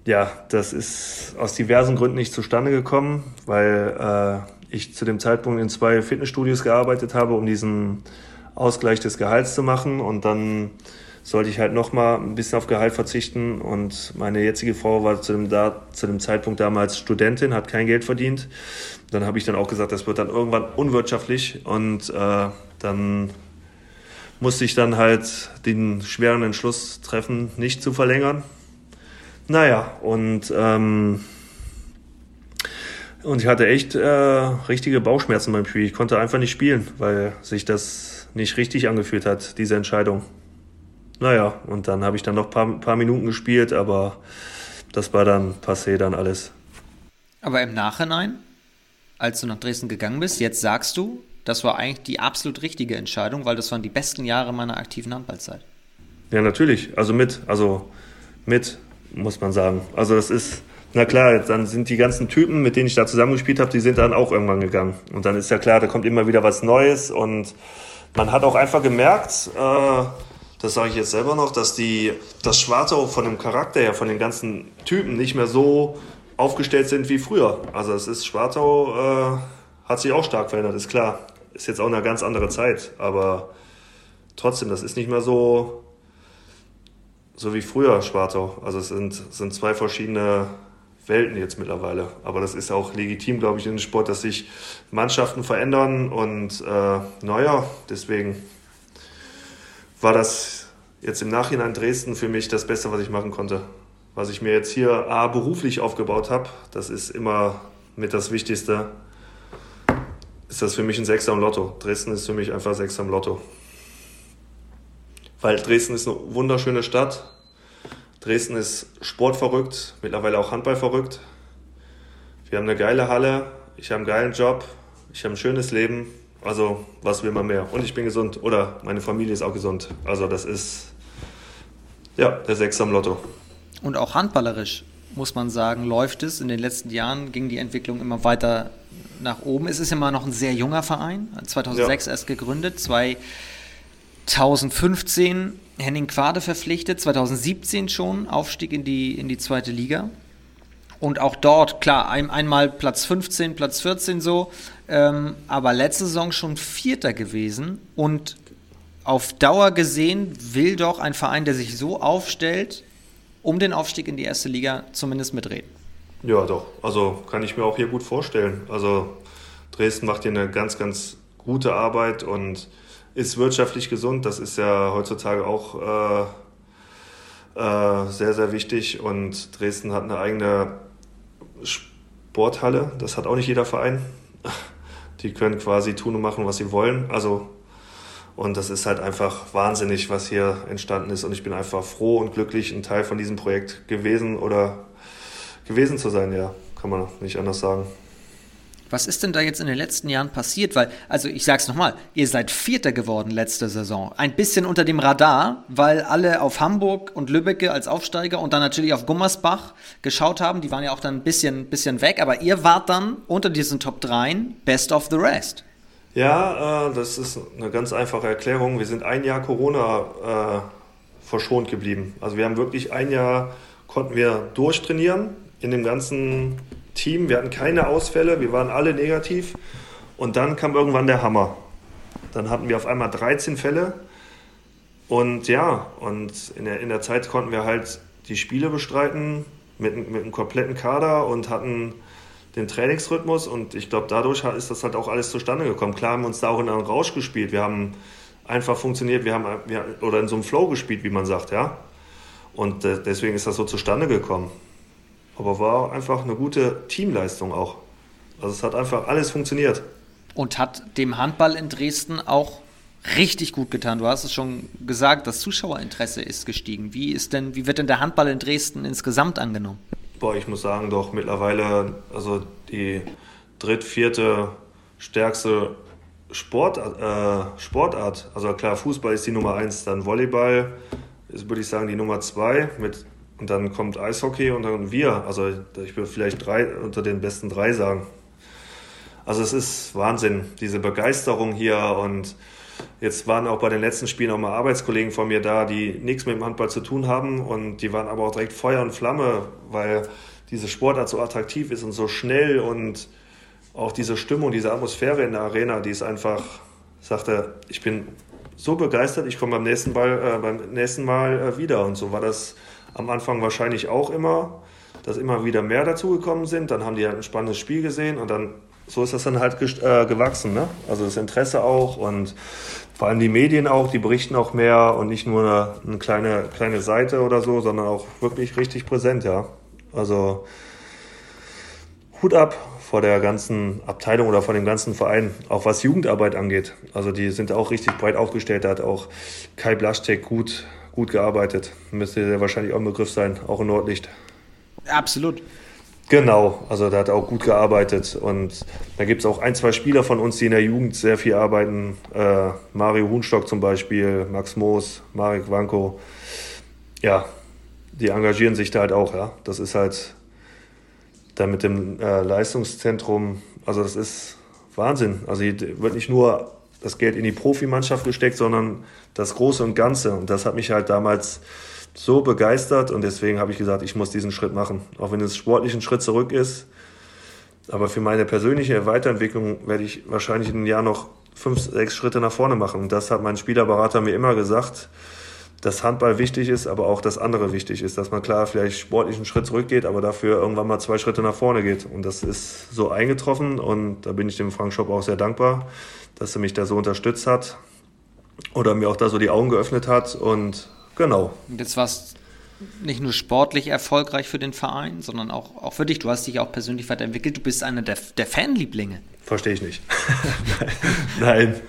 ja, das ist aus diversen Gründen nicht zustande gekommen, weil äh, ich zu dem Zeitpunkt in zwei Fitnessstudios gearbeitet habe, um diesen Ausgleich des Gehalts zu machen. Und dann sollte ich halt nochmal ein bisschen auf Gehalt verzichten. Und meine jetzige Frau war zu dem, da, zu dem Zeitpunkt damals Studentin, hat kein Geld verdient. Dann habe ich dann auch gesagt, das wird dann irgendwann unwirtschaftlich. Und äh, dann musste ich dann halt den schweren Entschluss treffen, nicht zu verlängern. Naja, und, ähm, und ich hatte echt äh, richtige Bauchschmerzen beim Spiel. Ich konnte einfach nicht spielen, weil sich das nicht richtig angefühlt hat, diese Entscheidung. Naja, und dann habe ich dann noch ein paar, paar Minuten gespielt, aber das war dann passé dann alles. Aber im Nachhinein, als du nach Dresden gegangen bist, jetzt sagst du, das war eigentlich die absolut richtige Entscheidung, weil das waren die besten Jahre meiner aktiven Handballzeit. Ja, natürlich. Also mit, also mit muss man sagen. Also das ist, na klar, dann sind die ganzen Typen, mit denen ich da zusammengespielt habe, die sind dann auch irgendwann gegangen. Und dann ist ja klar, da kommt immer wieder was Neues und man hat auch einfach gemerkt, äh, das sage ich jetzt selber noch, dass die, das Schwartau von dem Charakter her, von den ganzen Typen nicht mehr so aufgestellt sind wie früher. Also es ist, Schwartau äh, hat sich auch stark verändert, ist klar. Ist jetzt auch eine ganz andere Zeit, aber trotzdem, das ist nicht mehr so, so wie früher Schwartau. Also es sind, sind zwei verschiedene Welten jetzt mittlerweile. Aber das ist auch legitim, glaube ich, in dem Sport, dass sich Mannschaften verändern und äh, naja, deswegen war das jetzt im Nachhinein Dresden für mich das Beste, was ich machen konnte. Was ich mir jetzt hier A, beruflich aufgebaut habe, das ist immer mit das Wichtigste, ist das für mich ein Sechser im Lotto. Dresden ist für mich einfach Sechser im Lotto. Weil Dresden ist eine wunderschöne Stadt, Dresden ist sportverrückt, mittlerweile auch handballverrückt. Wir haben eine geile Halle, ich habe einen geilen Job, ich habe ein schönes Leben. Also, was will man mehr? Und ich bin gesund oder meine Familie ist auch gesund. Also, das ist ja der Sechs am Lotto. Und auch handballerisch muss man sagen, läuft es. In den letzten Jahren ging die Entwicklung immer weiter nach oben. Es ist immer noch ein sehr junger Verein, 2006 ja. erst gegründet, 2015 Henning Quade verpflichtet, 2017 schon, Aufstieg in die, in die zweite Liga. Und auch dort, klar, ein, einmal Platz 15, Platz 14 so, ähm, aber letzte Saison schon Vierter gewesen. Und auf Dauer gesehen will doch ein Verein, der sich so aufstellt, um den Aufstieg in die erste Liga zumindest mitreden. Ja, doch. Also kann ich mir auch hier gut vorstellen. Also Dresden macht hier eine ganz, ganz gute Arbeit und ist wirtschaftlich gesund. Das ist ja heutzutage auch äh, äh, sehr, sehr wichtig. Und Dresden hat eine eigene Sporthalle. Das hat auch nicht jeder Verein. Die können quasi tun und machen, was sie wollen. Also und das ist halt einfach wahnsinnig, was hier entstanden ist. Und ich bin einfach froh und glücklich, ein Teil von diesem Projekt gewesen oder gewesen zu sein. Ja, kann man nicht anders sagen. Was ist denn da jetzt in den letzten Jahren passiert? Weil, also ich sag's nochmal, ihr seid Vierter geworden letzte Saison. Ein bisschen unter dem Radar, weil alle auf Hamburg und Lübbecke als Aufsteiger und dann natürlich auf Gummersbach geschaut haben. Die waren ja auch dann ein bisschen, bisschen weg, aber ihr wart dann unter diesen Top 3 Best of the Rest. Ja, äh, das ist eine ganz einfache Erklärung. Wir sind ein Jahr Corona äh, verschont geblieben. Also wir haben wirklich ein Jahr, konnten wir durchtrainieren in dem ganzen Team. Wir hatten keine Ausfälle, wir waren alle negativ. Und dann kam irgendwann der Hammer. Dann hatten wir auf einmal 13 Fälle. Und ja, und in der, in der Zeit konnten wir halt die Spiele bestreiten mit, mit einem kompletten Kader und hatten den Trainingsrhythmus. Und ich glaube, dadurch ist das halt auch alles zustande gekommen. Klar haben wir uns da auch in einen Rausch gespielt. Wir haben einfach funktioniert, wir haben wir, oder in so einem Flow gespielt, wie man sagt, ja. Und äh, deswegen ist das so zustande gekommen. Aber war einfach eine gute Teamleistung auch. Also es hat einfach alles funktioniert. Und hat dem Handball in Dresden auch richtig gut getan. Du hast es schon gesagt, das Zuschauerinteresse ist gestiegen. Wie ist denn, wie wird denn der Handball in Dresden insgesamt angenommen? Boah, ich muss sagen, doch mittlerweile, also die dritt, vierte stärkste Sport, äh, Sportart. Also klar, Fußball ist die Nummer eins, dann Volleyball ist, würde ich sagen, die Nummer zwei mit und dann kommt Eishockey und dann wir. Also ich würde vielleicht drei unter den besten drei sagen. Also es ist Wahnsinn, diese Begeisterung hier und jetzt waren auch bei den letzten Spielen auch mal Arbeitskollegen von mir da, die nichts mit dem Handball zu tun haben und die waren aber auch direkt Feuer und Flamme, weil diese Sportart so attraktiv ist und so schnell und auch diese Stimmung, diese Atmosphäre in der Arena, die ist einfach, sagte, ich bin so begeistert, ich komme beim nächsten, Ball, äh, beim nächsten Mal äh, wieder und so war das am Anfang wahrscheinlich auch immer, dass immer wieder mehr dazugekommen sind. Dann haben die halt ein spannendes Spiel gesehen und dann so ist das dann halt äh, gewachsen. Ne? Also das Interesse auch und vor allem die Medien auch, die berichten auch mehr und nicht nur eine, eine kleine, kleine Seite oder so, sondern auch wirklich richtig präsent, ja. Also Hut ab vor der ganzen Abteilung oder vor dem ganzen Verein, auch was Jugendarbeit angeht. Also die sind auch richtig breit aufgestellt. Da hat auch Kai Blaschtek gut gut gearbeitet. Müsste ja wahrscheinlich auch ein Begriff sein, auch in Nordlicht. Absolut. Genau, also da hat er auch gut gearbeitet. Und da gibt es auch ein, zwei Spieler von uns, die in der Jugend sehr viel arbeiten. Äh, Mario Huhnstock zum Beispiel, Max Moos, Marek Wanko. Ja, die engagieren sich da halt auch, ja. Das ist halt da mit dem äh, Leistungszentrum, also das ist Wahnsinn. Also hier wird nicht nur das Geld in die Profimannschaft gesteckt, sondern das Große und Ganze. Und das hat mich halt damals so begeistert und deswegen habe ich gesagt, ich muss diesen Schritt machen. Auch wenn es sportlich ein Schritt zurück ist. Aber für meine persönliche Weiterentwicklung werde ich wahrscheinlich in einem Jahr noch fünf, sechs Schritte nach vorne machen. Und das hat mein Spielerberater mir immer gesagt, dass Handball wichtig ist, aber auch das andere wichtig ist, dass man klar vielleicht sportlich einen Schritt zurückgeht, aber dafür irgendwann mal zwei Schritte nach vorne geht. Und das ist so eingetroffen und da bin ich dem Frank Schopp auch sehr dankbar, dass er mich da so unterstützt hat oder mir auch da so die Augen geöffnet hat und genau. Und jetzt warst nicht nur sportlich erfolgreich für den Verein, sondern auch, auch für dich. Du hast dich auch persönlich weiterentwickelt. Du bist einer der, der Fanlieblinge. Verstehe ich nicht. Nein.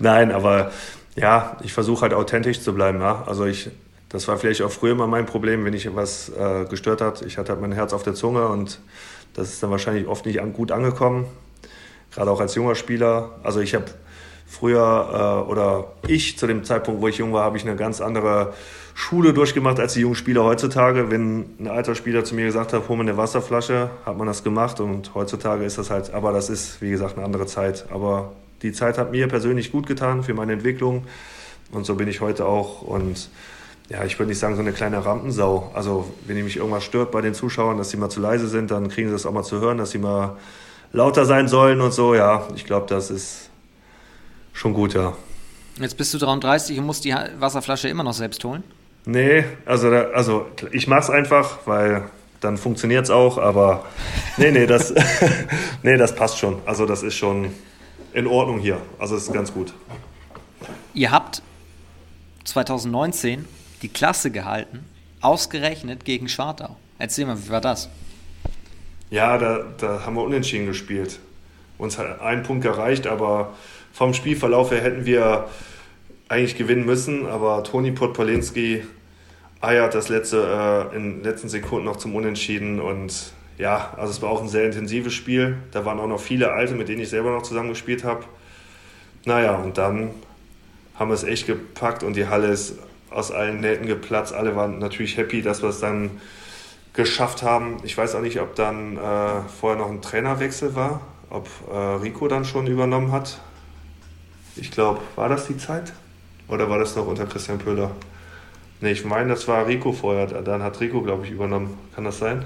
Nein, aber ja, ich versuche halt authentisch zu bleiben. Ja? Also ich, das war vielleicht auch früher immer mein Problem, wenn ich was äh, gestört hat. Ich hatte halt mein Herz auf der Zunge und das ist dann wahrscheinlich oft nicht an, gut angekommen. Gerade auch als junger Spieler. Also ich habe früher äh, oder ich zu dem Zeitpunkt, wo ich jung war, habe ich eine ganz andere Schule durchgemacht als die jungen Spieler heutzutage. Wenn ein alter Spieler zu mir gesagt hat, hol mir eine Wasserflasche, hat man das gemacht und heutzutage ist das halt, aber das ist wie gesagt eine andere Zeit. Aber die Zeit hat mir persönlich gut getan für meine Entwicklung und so bin ich heute auch und ja, ich würde nicht sagen so eine kleine Rampensau. Also wenn mich irgendwas stört bei den Zuschauern, dass sie mal zu leise sind, dann kriegen sie das auch mal zu hören, dass sie mal lauter sein sollen und so. Ja, ich glaube, das ist schon gut, ja. Jetzt bist du 33 und musst die Wasserflasche immer noch selbst holen? Nee, also, also ich mache es einfach, weil dann funktioniert es auch, aber nee, nee, das, nee, das passt schon. Also das ist schon in Ordnung hier. Also es ist ganz gut. Ihr habt 2019 die Klasse gehalten, ausgerechnet gegen Schwartau. Erzähl mal, wie war das? Ja, da, da haben wir unentschieden gespielt. Uns hat ein Punkt gereicht, aber vom Spielverlauf her hätten wir eigentlich gewinnen müssen. Aber Toni Podpolinski eiert das letzte, äh, in den letzten Sekunden noch zum Unentschieden. Und ja, also es war auch ein sehr intensives Spiel. Da waren auch noch viele Alte, mit denen ich selber noch zusammengespielt habe. Naja, und dann haben wir es echt gepackt und die Halle ist aus allen Nähten geplatzt. Alle waren natürlich happy, dass wir es dann geschafft haben. Ich weiß auch nicht, ob dann äh, vorher noch ein Trainerwechsel war, ob äh, Rico dann schon übernommen hat. Ich glaube, war das die Zeit? Oder war das noch unter Christian Pöhler? Ne, ich meine, das war Rico vorher. Dann hat Rico, glaube ich, übernommen. Kann das sein?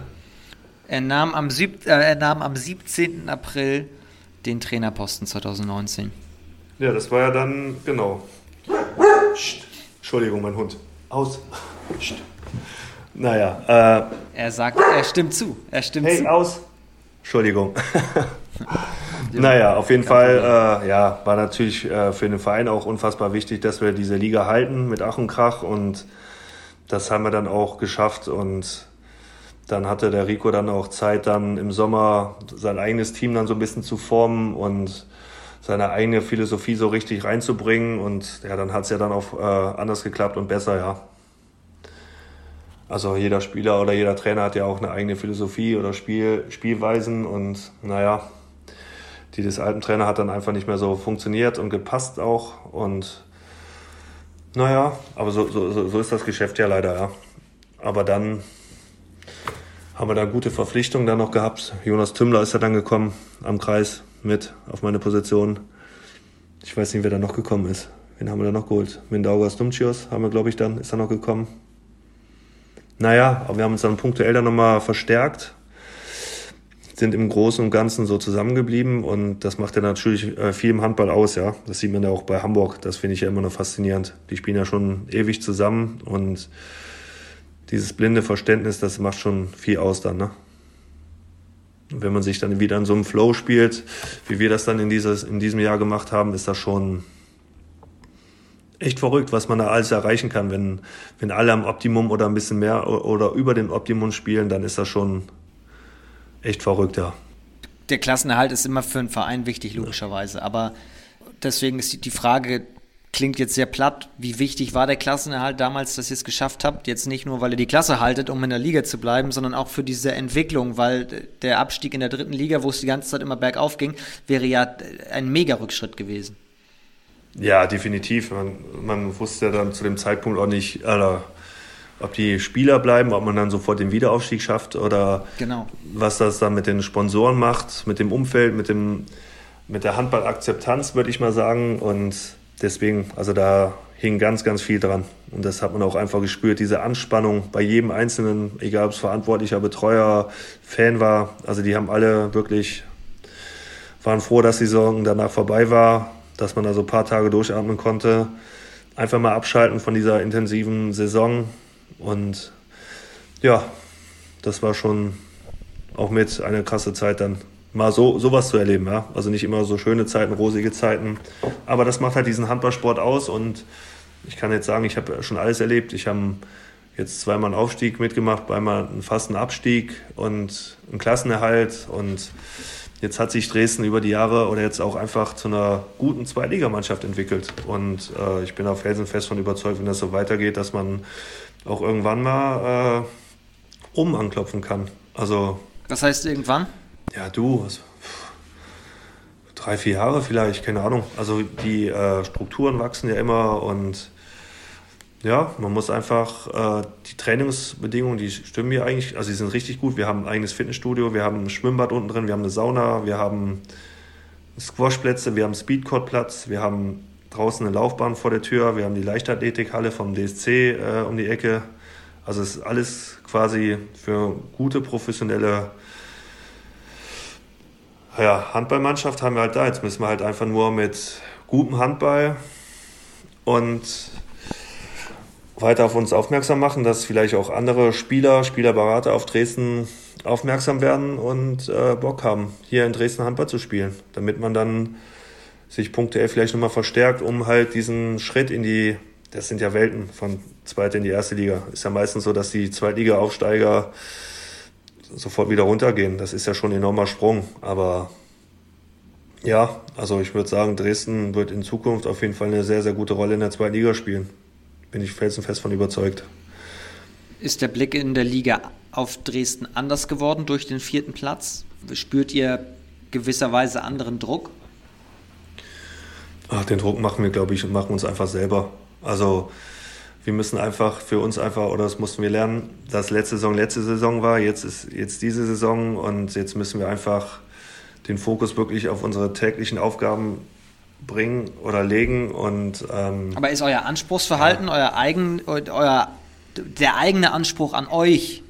Er nahm, am sieb, äh, er nahm am 17. April den Trainerposten 2019. Ja, das war ja dann, genau. Psst. Entschuldigung, mein Hund. Aus. Psst. Naja. Äh, er sagt, er stimmt zu. Er stimmt hey, zu. aus. Entschuldigung. naja, auf jeden Fall äh, ja, war natürlich äh, für den Verein auch unfassbar wichtig, dass wir diese Liga halten mit Ach und Krach und das haben wir dann auch geschafft und dann hatte der Rico dann auch Zeit, dann im Sommer sein eigenes Team dann so ein bisschen zu formen und seine eigene Philosophie so richtig reinzubringen. Und ja, dann hat es ja dann auch äh, anders geklappt und besser, ja. Also jeder Spieler oder jeder Trainer hat ja auch eine eigene Philosophie oder Spiel, Spielweisen und naja, die des alten Trainer hat dann einfach nicht mehr so funktioniert und gepasst auch. Und naja, aber so, so, so ist das Geschäft ja leider, ja. Aber dann haben wir da gute Verpflichtungen dann noch gehabt. Jonas Tümmler ist ja dann gekommen am Kreis mit auf meine Position. Ich weiß nicht, wer da noch gekommen ist. Wen haben wir da noch geholt? Mindaugas Dumcios haben wir, glaube ich, dann, ist da noch gekommen. Naja, aber wir haben uns dann punktuell dann nochmal verstärkt, sind im Großen und Ganzen so zusammengeblieben und das macht ja natürlich äh, viel im Handball aus, ja. Das sieht man ja auch bei Hamburg, das finde ich ja immer noch faszinierend. Die spielen ja schon ewig zusammen und dieses blinde Verständnis, das macht schon viel aus dann, ne? wenn man sich dann wieder in so einem Flow spielt, wie wir das dann in, dieses, in diesem Jahr gemacht haben, ist das schon echt verrückt, was man da alles erreichen kann. Wenn, wenn alle am Optimum oder ein bisschen mehr oder über den Optimum spielen, dann ist das schon echt verrückt, ja. Der Klassenerhalt ist immer für einen Verein wichtig, logischerweise. Aber deswegen ist die Frage, klingt jetzt sehr platt. Wie wichtig war der Klassenerhalt damals, dass ihr es geschafft habt? Jetzt nicht nur, weil ihr die Klasse haltet, um in der Liga zu bleiben, sondern auch für diese Entwicklung, weil der Abstieg in der dritten Liga, wo es die ganze Zeit immer bergauf ging, wäre ja ein Mega-Rückschritt gewesen. Ja, definitiv. Man, man, wusste ja dann zu dem Zeitpunkt auch nicht, äh, ob die Spieler bleiben, ob man dann sofort den Wiederaufstieg schafft oder genau. was das dann mit den Sponsoren macht, mit dem Umfeld, mit, dem, mit der Handballakzeptanz, würde ich mal sagen. Und deswegen, also da hing ganz, ganz viel dran. Und das hat man auch einfach gespürt, diese Anspannung bei jedem Einzelnen, egal ob es Verantwortlicher, Betreuer, Fan war. Also die haben alle wirklich, waren froh, dass die Saison danach vorbei war, dass man da so ein paar Tage durchatmen konnte. einfach mal abschalten von dieser intensiven Saison. Und ja, das war schon auch mit eine krasse Zeit dann mal so sowas zu erleben, ja. Also nicht immer so schöne Zeiten, rosige Zeiten, aber das macht halt diesen Handballsport aus und ich kann jetzt sagen, ich habe schon alles erlebt. Ich habe jetzt zweimal einen Aufstieg mitgemacht, zweimal einen fasten Abstieg und einen Klassenerhalt und jetzt hat sich Dresden über die Jahre oder jetzt auch einfach zu einer guten Zweitligamannschaft entwickelt und äh, ich bin auf felsenfest von überzeugt, wenn das so weitergeht, dass man auch irgendwann mal äh, oben anklopfen kann. Also was heißt irgendwann? Ja, du, was, drei, vier Jahre vielleicht, keine Ahnung. Also die äh, Strukturen wachsen ja immer und ja, man muss einfach äh, die Trainingsbedingungen, die stimmen hier eigentlich, also die sind richtig gut. Wir haben ein eigenes Fitnessstudio, wir haben ein Schwimmbad unten drin, wir haben eine Sauna, wir haben Squashplätze, wir haben Speedcourt-Platz, wir haben draußen eine Laufbahn vor der Tür, wir haben die Leichtathletikhalle vom DSC äh, um die Ecke. Also es ist alles quasi für gute professionelle ja, Handballmannschaft haben wir halt da. Jetzt müssen wir halt einfach nur mit gutem Handball und weiter auf uns aufmerksam machen, dass vielleicht auch andere Spieler, Spielerberater auf Dresden aufmerksam werden und äh, Bock haben, hier in Dresden Handball zu spielen, damit man dann sich punktuell vielleicht nochmal verstärkt, um halt diesen Schritt in die, das sind ja Welten von zweite in die erste Liga. Ist ja meistens so, dass die Zweitliga-Aufsteiger sofort wieder runtergehen. Das ist ja schon ein enormer Sprung. Aber ja, also ich würde sagen, Dresden wird in Zukunft auf jeden Fall eine sehr, sehr gute Rolle in der zweiten Liga spielen. Bin ich felsenfest von überzeugt. Ist der Blick in der Liga auf Dresden anders geworden durch den vierten Platz? Spürt ihr gewisserweise anderen Druck? Ach, den Druck machen wir, glaube ich, und machen uns einfach selber. Also wir müssen einfach für uns einfach, oder das mussten wir lernen, dass letzte Saison letzte Saison war, jetzt ist jetzt diese Saison und jetzt müssen wir einfach den Fokus wirklich auf unsere täglichen Aufgaben bringen oder legen und ähm, aber ist euer Anspruchsverhalten, ja. euer eigen, euer der eigene Anspruch an euch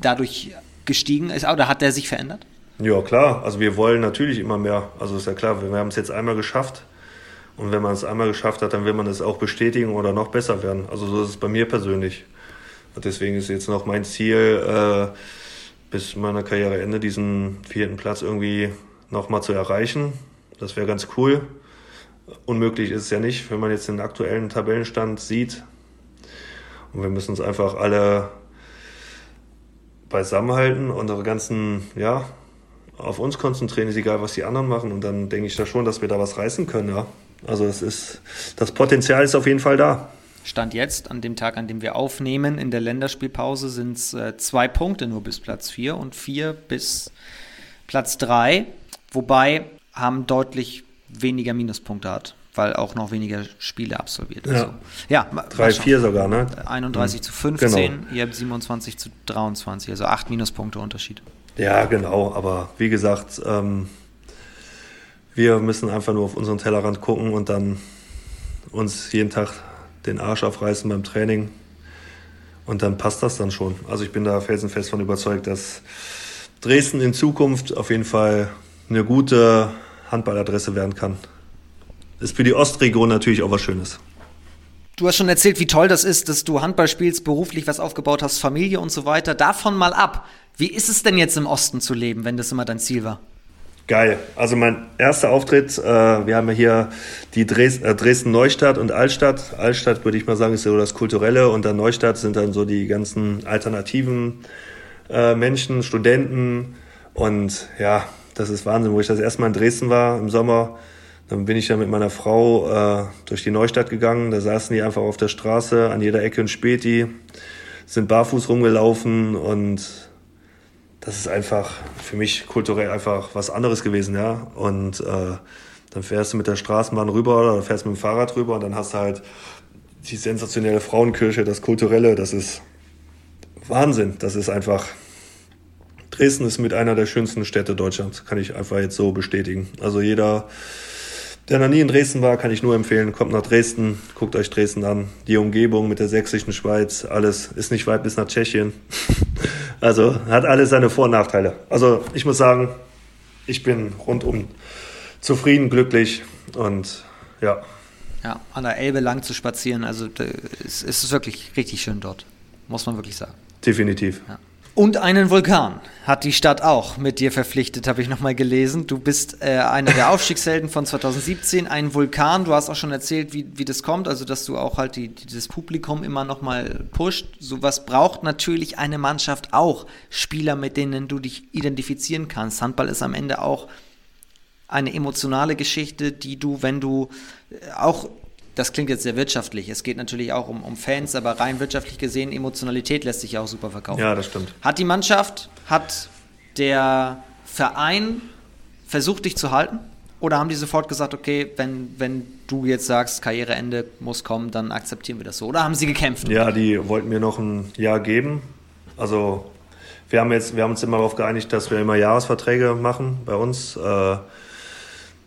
dadurch gestiegen ist oder hat der sich verändert? Ja klar, also wir wollen natürlich immer mehr. Also ist ja klar, wir haben es jetzt einmal geschafft und wenn man es einmal geschafft hat, dann will man es auch bestätigen oder noch besser werden. Also so ist es bei mir persönlich. Und deswegen ist jetzt noch mein Ziel, äh, bis meiner Karriereende diesen vierten Platz irgendwie nochmal zu erreichen. Das wäre ganz cool. Unmöglich ist es ja nicht, wenn man jetzt den aktuellen Tabellenstand sieht. Und wir müssen uns einfach alle beisammenhalten, unsere ganzen, ja, auf uns konzentrieren, ist egal, was die anderen machen. Und dann denke ich da schon, dass wir da was reißen können, ja. Also es ist, das Potenzial ist auf jeden Fall da. Stand jetzt, an dem Tag, an dem wir aufnehmen, in der Länderspielpause sind es äh, zwei Punkte nur bis Platz 4 und vier bis Platz 3, wobei haben deutlich weniger Minuspunkte hat, weil auch noch weniger Spiele absolviert. Ja, also, ja 3, 4 sogar, ne? 31 mhm. zu 15, genau. ihr habt 27 zu 23, also 8 Minuspunkte Unterschied. Ja, genau, aber wie gesagt, ähm, wir müssen einfach nur auf unseren Tellerrand gucken und dann uns jeden Tag den Arsch aufreißen beim Training. Und dann passt das dann schon. Also ich bin da felsenfest von überzeugt, dass Dresden in Zukunft auf jeden Fall eine gute Handballadresse werden kann. Ist für die Ostregion natürlich auch was Schönes. Du hast schon erzählt, wie toll das ist, dass du Handball spielst, beruflich was aufgebaut hast, Familie und so weiter. Davon mal ab. Wie ist es denn jetzt im Osten zu leben, wenn das immer dein Ziel war? Geil. Also mein erster Auftritt, äh, wir haben ja hier die Dres äh, Dresden-Neustadt und Altstadt. Altstadt würde ich mal sagen, ist so das Kulturelle und dann Neustadt sind dann so die ganzen alternativen äh, Menschen, Studenten und ja, das ist Wahnsinn, wo ich das erste Mal in Dresden war im Sommer. Dann bin ich ja mit meiner Frau äh, durch die Neustadt gegangen. Da saßen die einfach auf der Straße, an jeder Ecke ein Späti, sind barfuß rumgelaufen und das ist einfach für mich kulturell einfach was anderes gewesen, ja. Und äh, dann fährst du mit der Straßenbahn rüber oder fährst mit dem Fahrrad rüber und dann hast du halt die sensationelle Frauenkirche, das Kulturelle, das ist Wahnsinn. Das ist einfach. Dresden ist mit einer der schönsten Städte Deutschlands, kann ich einfach jetzt so bestätigen. Also jeder, der noch nie in Dresden war, kann ich nur empfehlen, kommt nach Dresden, guckt euch Dresden an. Die Umgebung mit der sächsischen Schweiz, alles ist nicht weit bis nach Tschechien. Also hat alles seine Vor- und Nachteile. Also ich muss sagen, ich bin rundum zufrieden, glücklich und ja. Ja, an der Elbe lang zu spazieren, also es ist wirklich richtig schön dort, muss man wirklich sagen. Definitiv. Ja. Und einen Vulkan hat die Stadt auch mit dir verpflichtet, habe ich nochmal gelesen. Du bist äh, einer der Aufstiegshelden von 2017, ein Vulkan. Du hast auch schon erzählt, wie, wie das kommt, also dass du auch halt die, die, das Publikum immer nochmal pusht. Sowas braucht natürlich eine Mannschaft auch. Spieler, mit denen du dich identifizieren kannst. Handball ist am Ende auch eine emotionale Geschichte, die du, wenn du äh, auch das klingt jetzt sehr wirtschaftlich. Es geht natürlich auch um, um Fans, aber rein wirtschaftlich gesehen, Emotionalität lässt sich ja auch super verkaufen. Ja, das stimmt. Hat die Mannschaft, hat der Verein versucht, dich zu halten? Oder haben die sofort gesagt, okay, wenn, wenn du jetzt sagst, Karriereende muss kommen, dann akzeptieren wir das so? Oder haben sie gekämpft? Ja, die wollten mir noch ein Jahr geben. Also wir haben, jetzt, wir haben uns immer darauf geeinigt, dass wir immer Jahresverträge machen bei uns. Äh,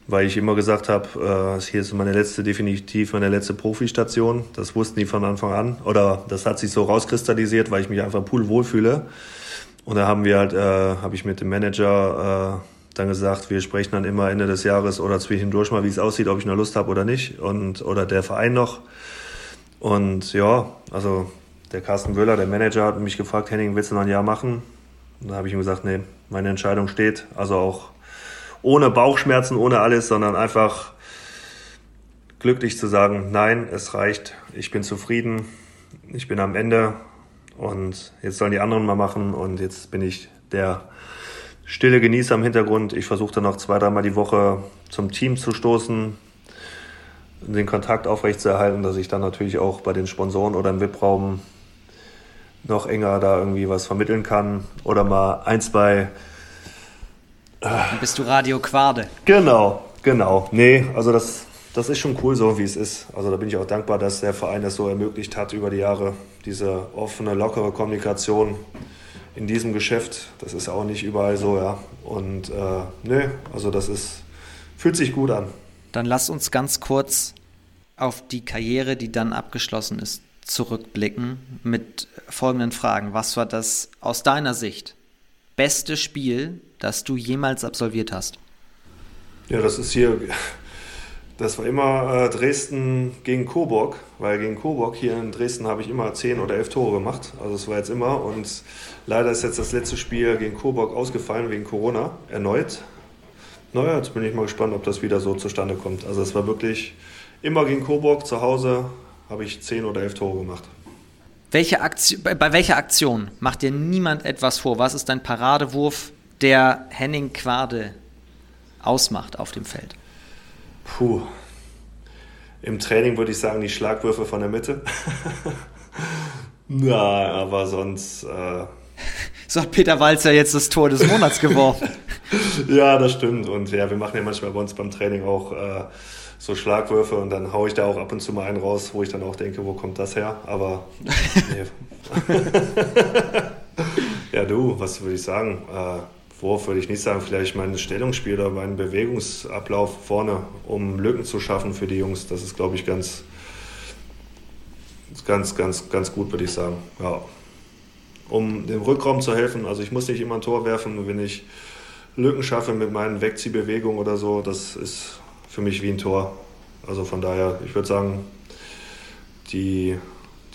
weil ich immer gesagt habe, äh, hier ist meine letzte, definitiv meine letzte Profistation. Das wussten die von Anfang an. Oder das hat sich so rauskristallisiert, weil ich mich einfach poolwohl fühle. Und da haben wir halt, äh, habe ich mit dem Manager äh, dann gesagt, wir sprechen dann immer Ende des Jahres oder zwischendurch mal, wie es aussieht, ob ich noch Lust habe oder nicht. Und, oder der Verein noch. Und ja, also der Carsten Wöhler, der Manager, hat mich gefragt, Henning, willst du noch ein Jahr machen? Und da habe ich ihm gesagt, nee, meine Entscheidung steht. Also auch ohne Bauchschmerzen, ohne alles, sondern einfach glücklich zu sagen, nein, es reicht, ich bin zufrieden, ich bin am Ende und jetzt sollen die anderen mal machen und jetzt bin ich der stille Genießer im Hintergrund. Ich versuche dann noch zwei, dreimal die Woche zum Team zu stoßen, den Kontakt aufrechtzuerhalten, dass ich dann natürlich auch bei den Sponsoren oder im VIP-Raum noch enger da irgendwie was vermitteln kann oder mal ein, zwei dann bist du Radio Quade. Genau, genau. Nee, also das, das ist schon cool so, wie es ist. Also da bin ich auch dankbar, dass der Verein das so ermöglicht hat über die Jahre. Diese offene, lockere Kommunikation in diesem Geschäft. Das ist auch nicht überall so, ja. Und äh, nee, also das ist, fühlt sich gut an. Dann lass uns ganz kurz auf die Karriere, die dann abgeschlossen ist, zurückblicken mit folgenden Fragen. Was war das aus deiner Sicht beste Spiel, das du jemals absolviert hast? Ja, das ist hier, das war immer äh, Dresden gegen Coburg, weil gegen Coburg hier in Dresden habe ich immer 10 oder 11 Tore gemacht. Also es war jetzt immer und leider ist jetzt das letzte Spiel gegen Coburg ausgefallen wegen Corona erneut. Naja, jetzt bin ich mal gespannt, ob das wieder so zustande kommt. Also es war wirklich immer gegen Coburg zu Hause habe ich 10 oder 11 Tore gemacht. Welche Aktion, bei, welcher Aktion macht dir niemand etwas vor? Was ist dein Paradewurf, der Henning Quade ausmacht auf dem Feld? Puh. Im Training würde ich sagen, die Schlagwürfe von der Mitte. Na, aber sonst. Äh so hat Peter Walzer jetzt das Tor des Monats geworfen. ja, das stimmt. Und ja, wir machen ja manchmal bei uns beim Training auch. Äh, so Schlagwürfe und dann haue ich da auch ab und zu mal einen raus, wo ich dann auch denke, wo kommt das her? Aber nee. ja, du, was würde ich sagen? Äh, Wurf würde ich nicht sagen, vielleicht mein Stellungsspiel oder mein Bewegungsablauf vorne, um Lücken zu schaffen für die Jungs. Das ist, glaube ich, ganz, ganz, ganz, ganz gut, würde ich sagen. Ja. Um dem Rückraum zu helfen, also ich muss nicht immer ein Tor werfen, wenn ich Lücken schaffe mit meinen Wegziehbewegungen oder so, das ist für mich wie ein Tor. Also von daher, ich würde sagen, die,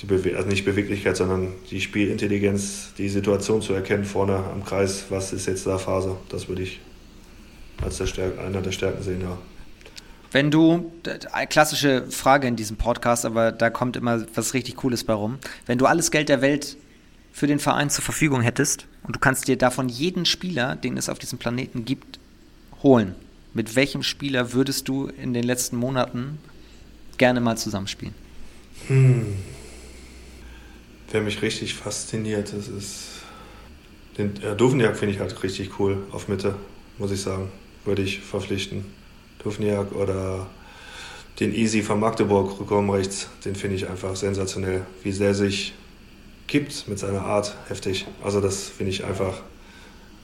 die Bewe also nicht Beweglichkeit, sondern die Spielintelligenz, die Situation zu erkennen vorne am Kreis, was ist jetzt da Phase, das würde ich als der Stärk einer der Stärken sehen, ja. Wenn du, klassische Frage in diesem Podcast, aber da kommt immer was richtig Cooles bei rum. Wenn du alles Geld der Welt für den Verein zur Verfügung hättest und du kannst dir davon jeden Spieler, den es auf diesem Planeten gibt, holen, mit welchem Spieler würdest du in den letzten Monaten gerne mal zusammenspielen? Hm. Wer mich richtig fasziniert, das ist. Den äh, Duvniak finde ich halt richtig cool auf Mitte, muss ich sagen. Würde ich verpflichten. Duvniak oder den Easy von Magdeburg, Rückraum rechts, den finde ich einfach sensationell. Wie sehr sich kippt mit seiner Art, heftig. Also das finde ich einfach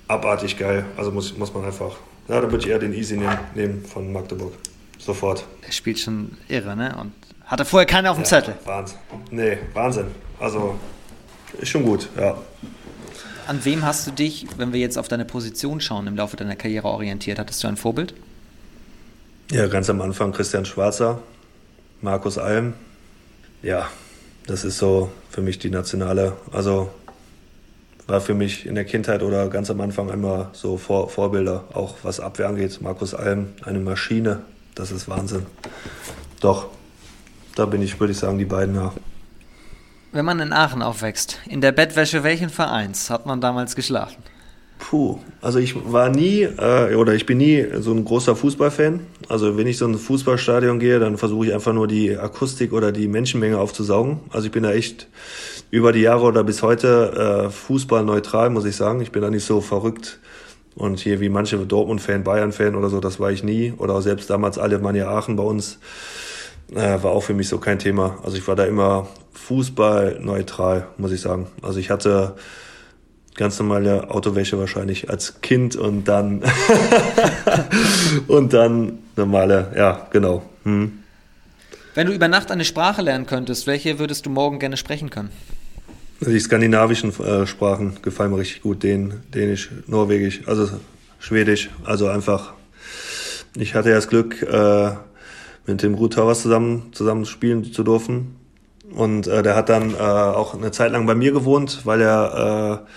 abartig geil. Also muss, muss man einfach ja, da würde ich eher den Easy nehmen, nehmen von Magdeburg. Sofort. Der spielt schon irre, ne? Und hatte vorher keiner auf dem ja, Zettel. Wahnsinn. Nee, Wahnsinn. Also ist schon gut, ja. An wem hast du dich, wenn wir jetzt auf deine Position schauen, im Laufe deiner Karriere orientiert? Hattest du ein Vorbild? Ja, ganz am Anfang Christian Schwarzer. Markus Alm. Ja, das ist so für mich die nationale. Also war für mich in der Kindheit oder ganz am Anfang immer so Vor Vorbilder, auch was Abwehr angeht. Markus Alm, eine Maschine, das ist Wahnsinn. Doch, da bin ich, würde ich sagen, die beiden ja. Wenn man in Aachen aufwächst, in der Bettwäsche welchen Vereins hat man damals geschlafen? Puh, also ich war nie äh, oder ich bin nie so ein großer Fußballfan. Also wenn ich so ein Fußballstadion gehe, dann versuche ich einfach nur die Akustik oder die Menschenmenge aufzusaugen. Also ich bin da echt über die Jahre oder bis heute äh, fußballneutral, muss ich sagen. Ich bin da nicht so verrückt und hier wie manche Dortmund-Fan, Bayern-Fan oder so, das war ich nie. Oder selbst damals Alemannia Aachen bei uns äh, war auch für mich so kein Thema. Also ich war da immer fußballneutral, muss ich sagen. Also ich hatte ganz normale Autowäsche wahrscheinlich als Kind und dann und dann normale, ja, genau. Hm. Wenn du über Nacht eine Sprache lernen könntest, welche würdest du morgen gerne sprechen können? Die skandinavischen äh, Sprachen gefallen mir richtig gut. Den, Dänisch, Norwegisch, also Schwedisch. Also einfach, ich hatte ja das Glück, äh, mit dem Ruth Towers zusammen, zusammen spielen zu dürfen. Und äh, der hat dann äh, auch eine Zeit lang bei mir gewohnt, weil er äh,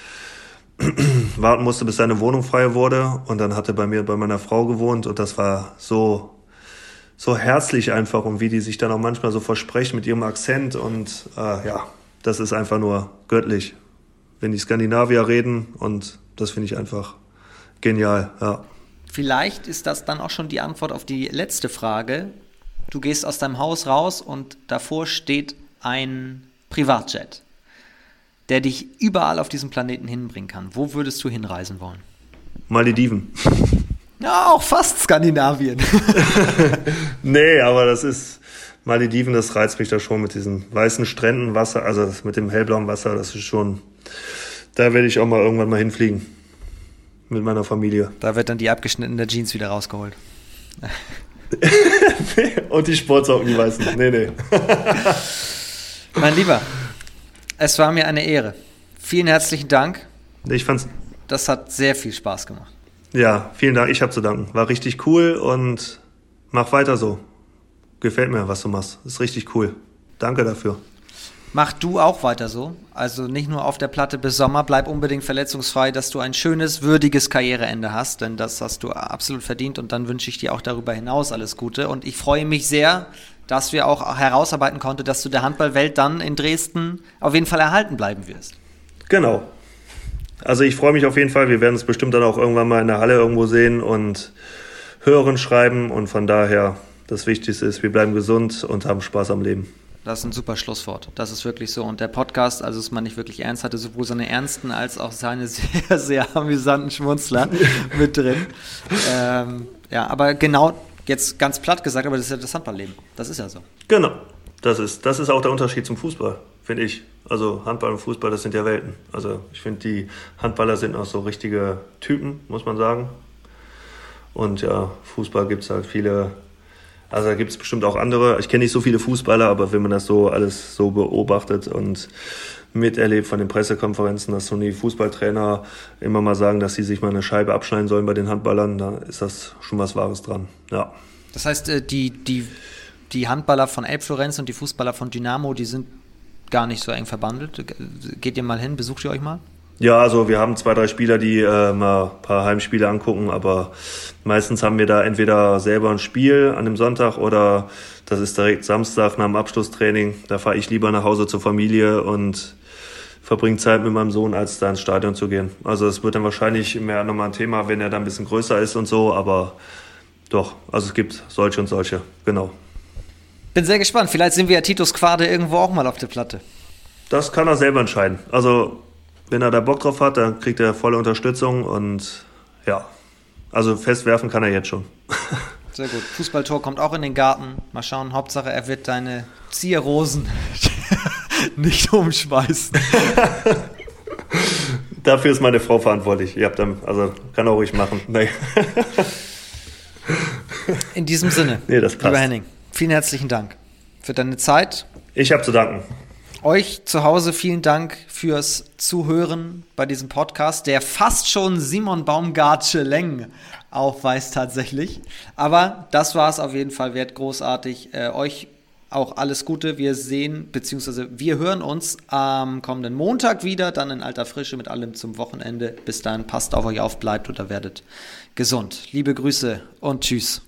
warten musste, bis seine Wohnung frei wurde. Und dann hat er bei mir, bei meiner Frau gewohnt. Und das war so, so herzlich einfach. Und wie die sich dann auch manchmal so versprechen mit ihrem Akzent. Und äh, ja, das ist einfach nur göttlich, wenn die Skandinavier reden. Und das finde ich einfach genial, ja. Vielleicht ist das dann auch schon die Antwort auf die letzte Frage. Du gehst aus deinem Haus raus und davor steht ein Privatjet, der dich überall auf diesem Planeten hinbringen kann. Wo würdest du hinreisen wollen? Malediven. Ja, auch fast Skandinavien. nee, aber das ist Malediven, das reizt mich da schon mit diesen weißen Stränden, Wasser, also mit dem hellblauen Wasser, das ist schon, da werde ich auch mal irgendwann mal hinfliegen. Mit meiner Familie. Da wird dann die abgeschnittene Jeans wieder rausgeholt. Und die Sportsocken, die weißen. Nee, nee. mein Lieber, es war mir eine Ehre. Vielen herzlichen Dank. Ich fand's. Das hat sehr viel Spaß gemacht. Ja, vielen Dank. Ich habe zu danken. War richtig cool und mach weiter so. Gefällt mir, was du machst. Ist richtig cool. Danke dafür. Mach du auch weiter so. Also nicht nur auf der Platte bis Sommer, bleib unbedingt verletzungsfrei, dass du ein schönes, würdiges Karriereende hast, denn das hast du absolut verdient und dann wünsche ich dir auch darüber hinaus alles Gute. Und ich freue mich sehr, dass wir auch herausarbeiten konnten, dass du der Handballwelt dann in Dresden auf jeden Fall erhalten bleiben wirst. Genau. Also ich freue mich auf jeden Fall. Wir werden es bestimmt dann auch irgendwann mal in der Halle irgendwo sehen und hören, schreiben und von daher das Wichtigste ist, wir bleiben gesund und haben Spaß am Leben. Das ist ein super Schlusswort. Das ist wirklich so. Und der Podcast, also es man nicht wirklich ernst hatte, sowohl seine ernsten als auch seine sehr, sehr amüsanten Schmunzler mit drin. Ähm, ja, aber genau, jetzt ganz platt gesagt, aber das ist ja das Handballleben. Das ist ja so. Genau. Das ist, das ist auch der Unterschied zum Fußball, finde ich. Also Handball und Fußball, das sind ja Welten. Also ich finde, die Handballer sind auch so richtige Typen, muss man sagen. Und ja, Fußball gibt es halt viele also da gibt es bestimmt auch andere. Ich kenne nicht so viele Fußballer, aber wenn man das so alles so beobachtet und miterlebt von den Pressekonferenzen, dass so die Fußballtrainer immer mal sagen, dass sie sich mal eine Scheibe abschneiden sollen bei den Handballern, da ist das schon was Wahres dran. Ja. Das heißt, äh, die, die, die Handballer von Elbflorenz und die Fußballer von Dynamo, die sind gar nicht so eng verbandelt. Geht ihr mal hin, besucht ihr euch mal? Ja, also wir haben zwei, drei Spieler, die äh, mal ein paar Heimspiele angucken, aber meistens haben wir da entweder selber ein Spiel an dem Sonntag oder das ist direkt Samstag nach dem Abschlusstraining. Da fahre ich lieber nach Hause zur Familie und verbringe Zeit mit meinem Sohn, als da ins Stadion zu gehen. Also es wird dann wahrscheinlich mehr nochmal ein Thema, wenn er dann ein bisschen größer ist und so, aber doch, also es gibt solche und solche, genau. Bin sehr gespannt. Vielleicht sind wir ja Titus Quade irgendwo auch mal auf der Platte. Das kann er selber entscheiden. Also wenn er da Bock drauf hat, dann kriegt er volle Unterstützung und ja, also festwerfen kann er jetzt schon. Sehr gut. Fußballtor kommt auch in den Garten. Mal schauen. Hauptsache, er wird deine Zierrosen nicht umschmeißen. Dafür ist meine Frau verantwortlich. Ihr habt dann, also kann auch ruhig machen. Nee. In diesem Sinne, nee, das passt. lieber Henning, vielen herzlichen Dank für deine Zeit. Ich habe zu danken. Euch zu Hause vielen Dank fürs Zuhören bei diesem Podcast, der fast schon Simon Baumgartsche Längen aufweist tatsächlich. Aber das war es auf jeden Fall wert, großartig. Äh, euch auch alles Gute. Wir sehen, beziehungsweise wir hören uns am kommenden Montag wieder, dann in alter Frische mit allem zum Wochenende. Bis dahin, passt auf euch auf, bleibt oder werdet gesund. Liebe Grüße und tschüss.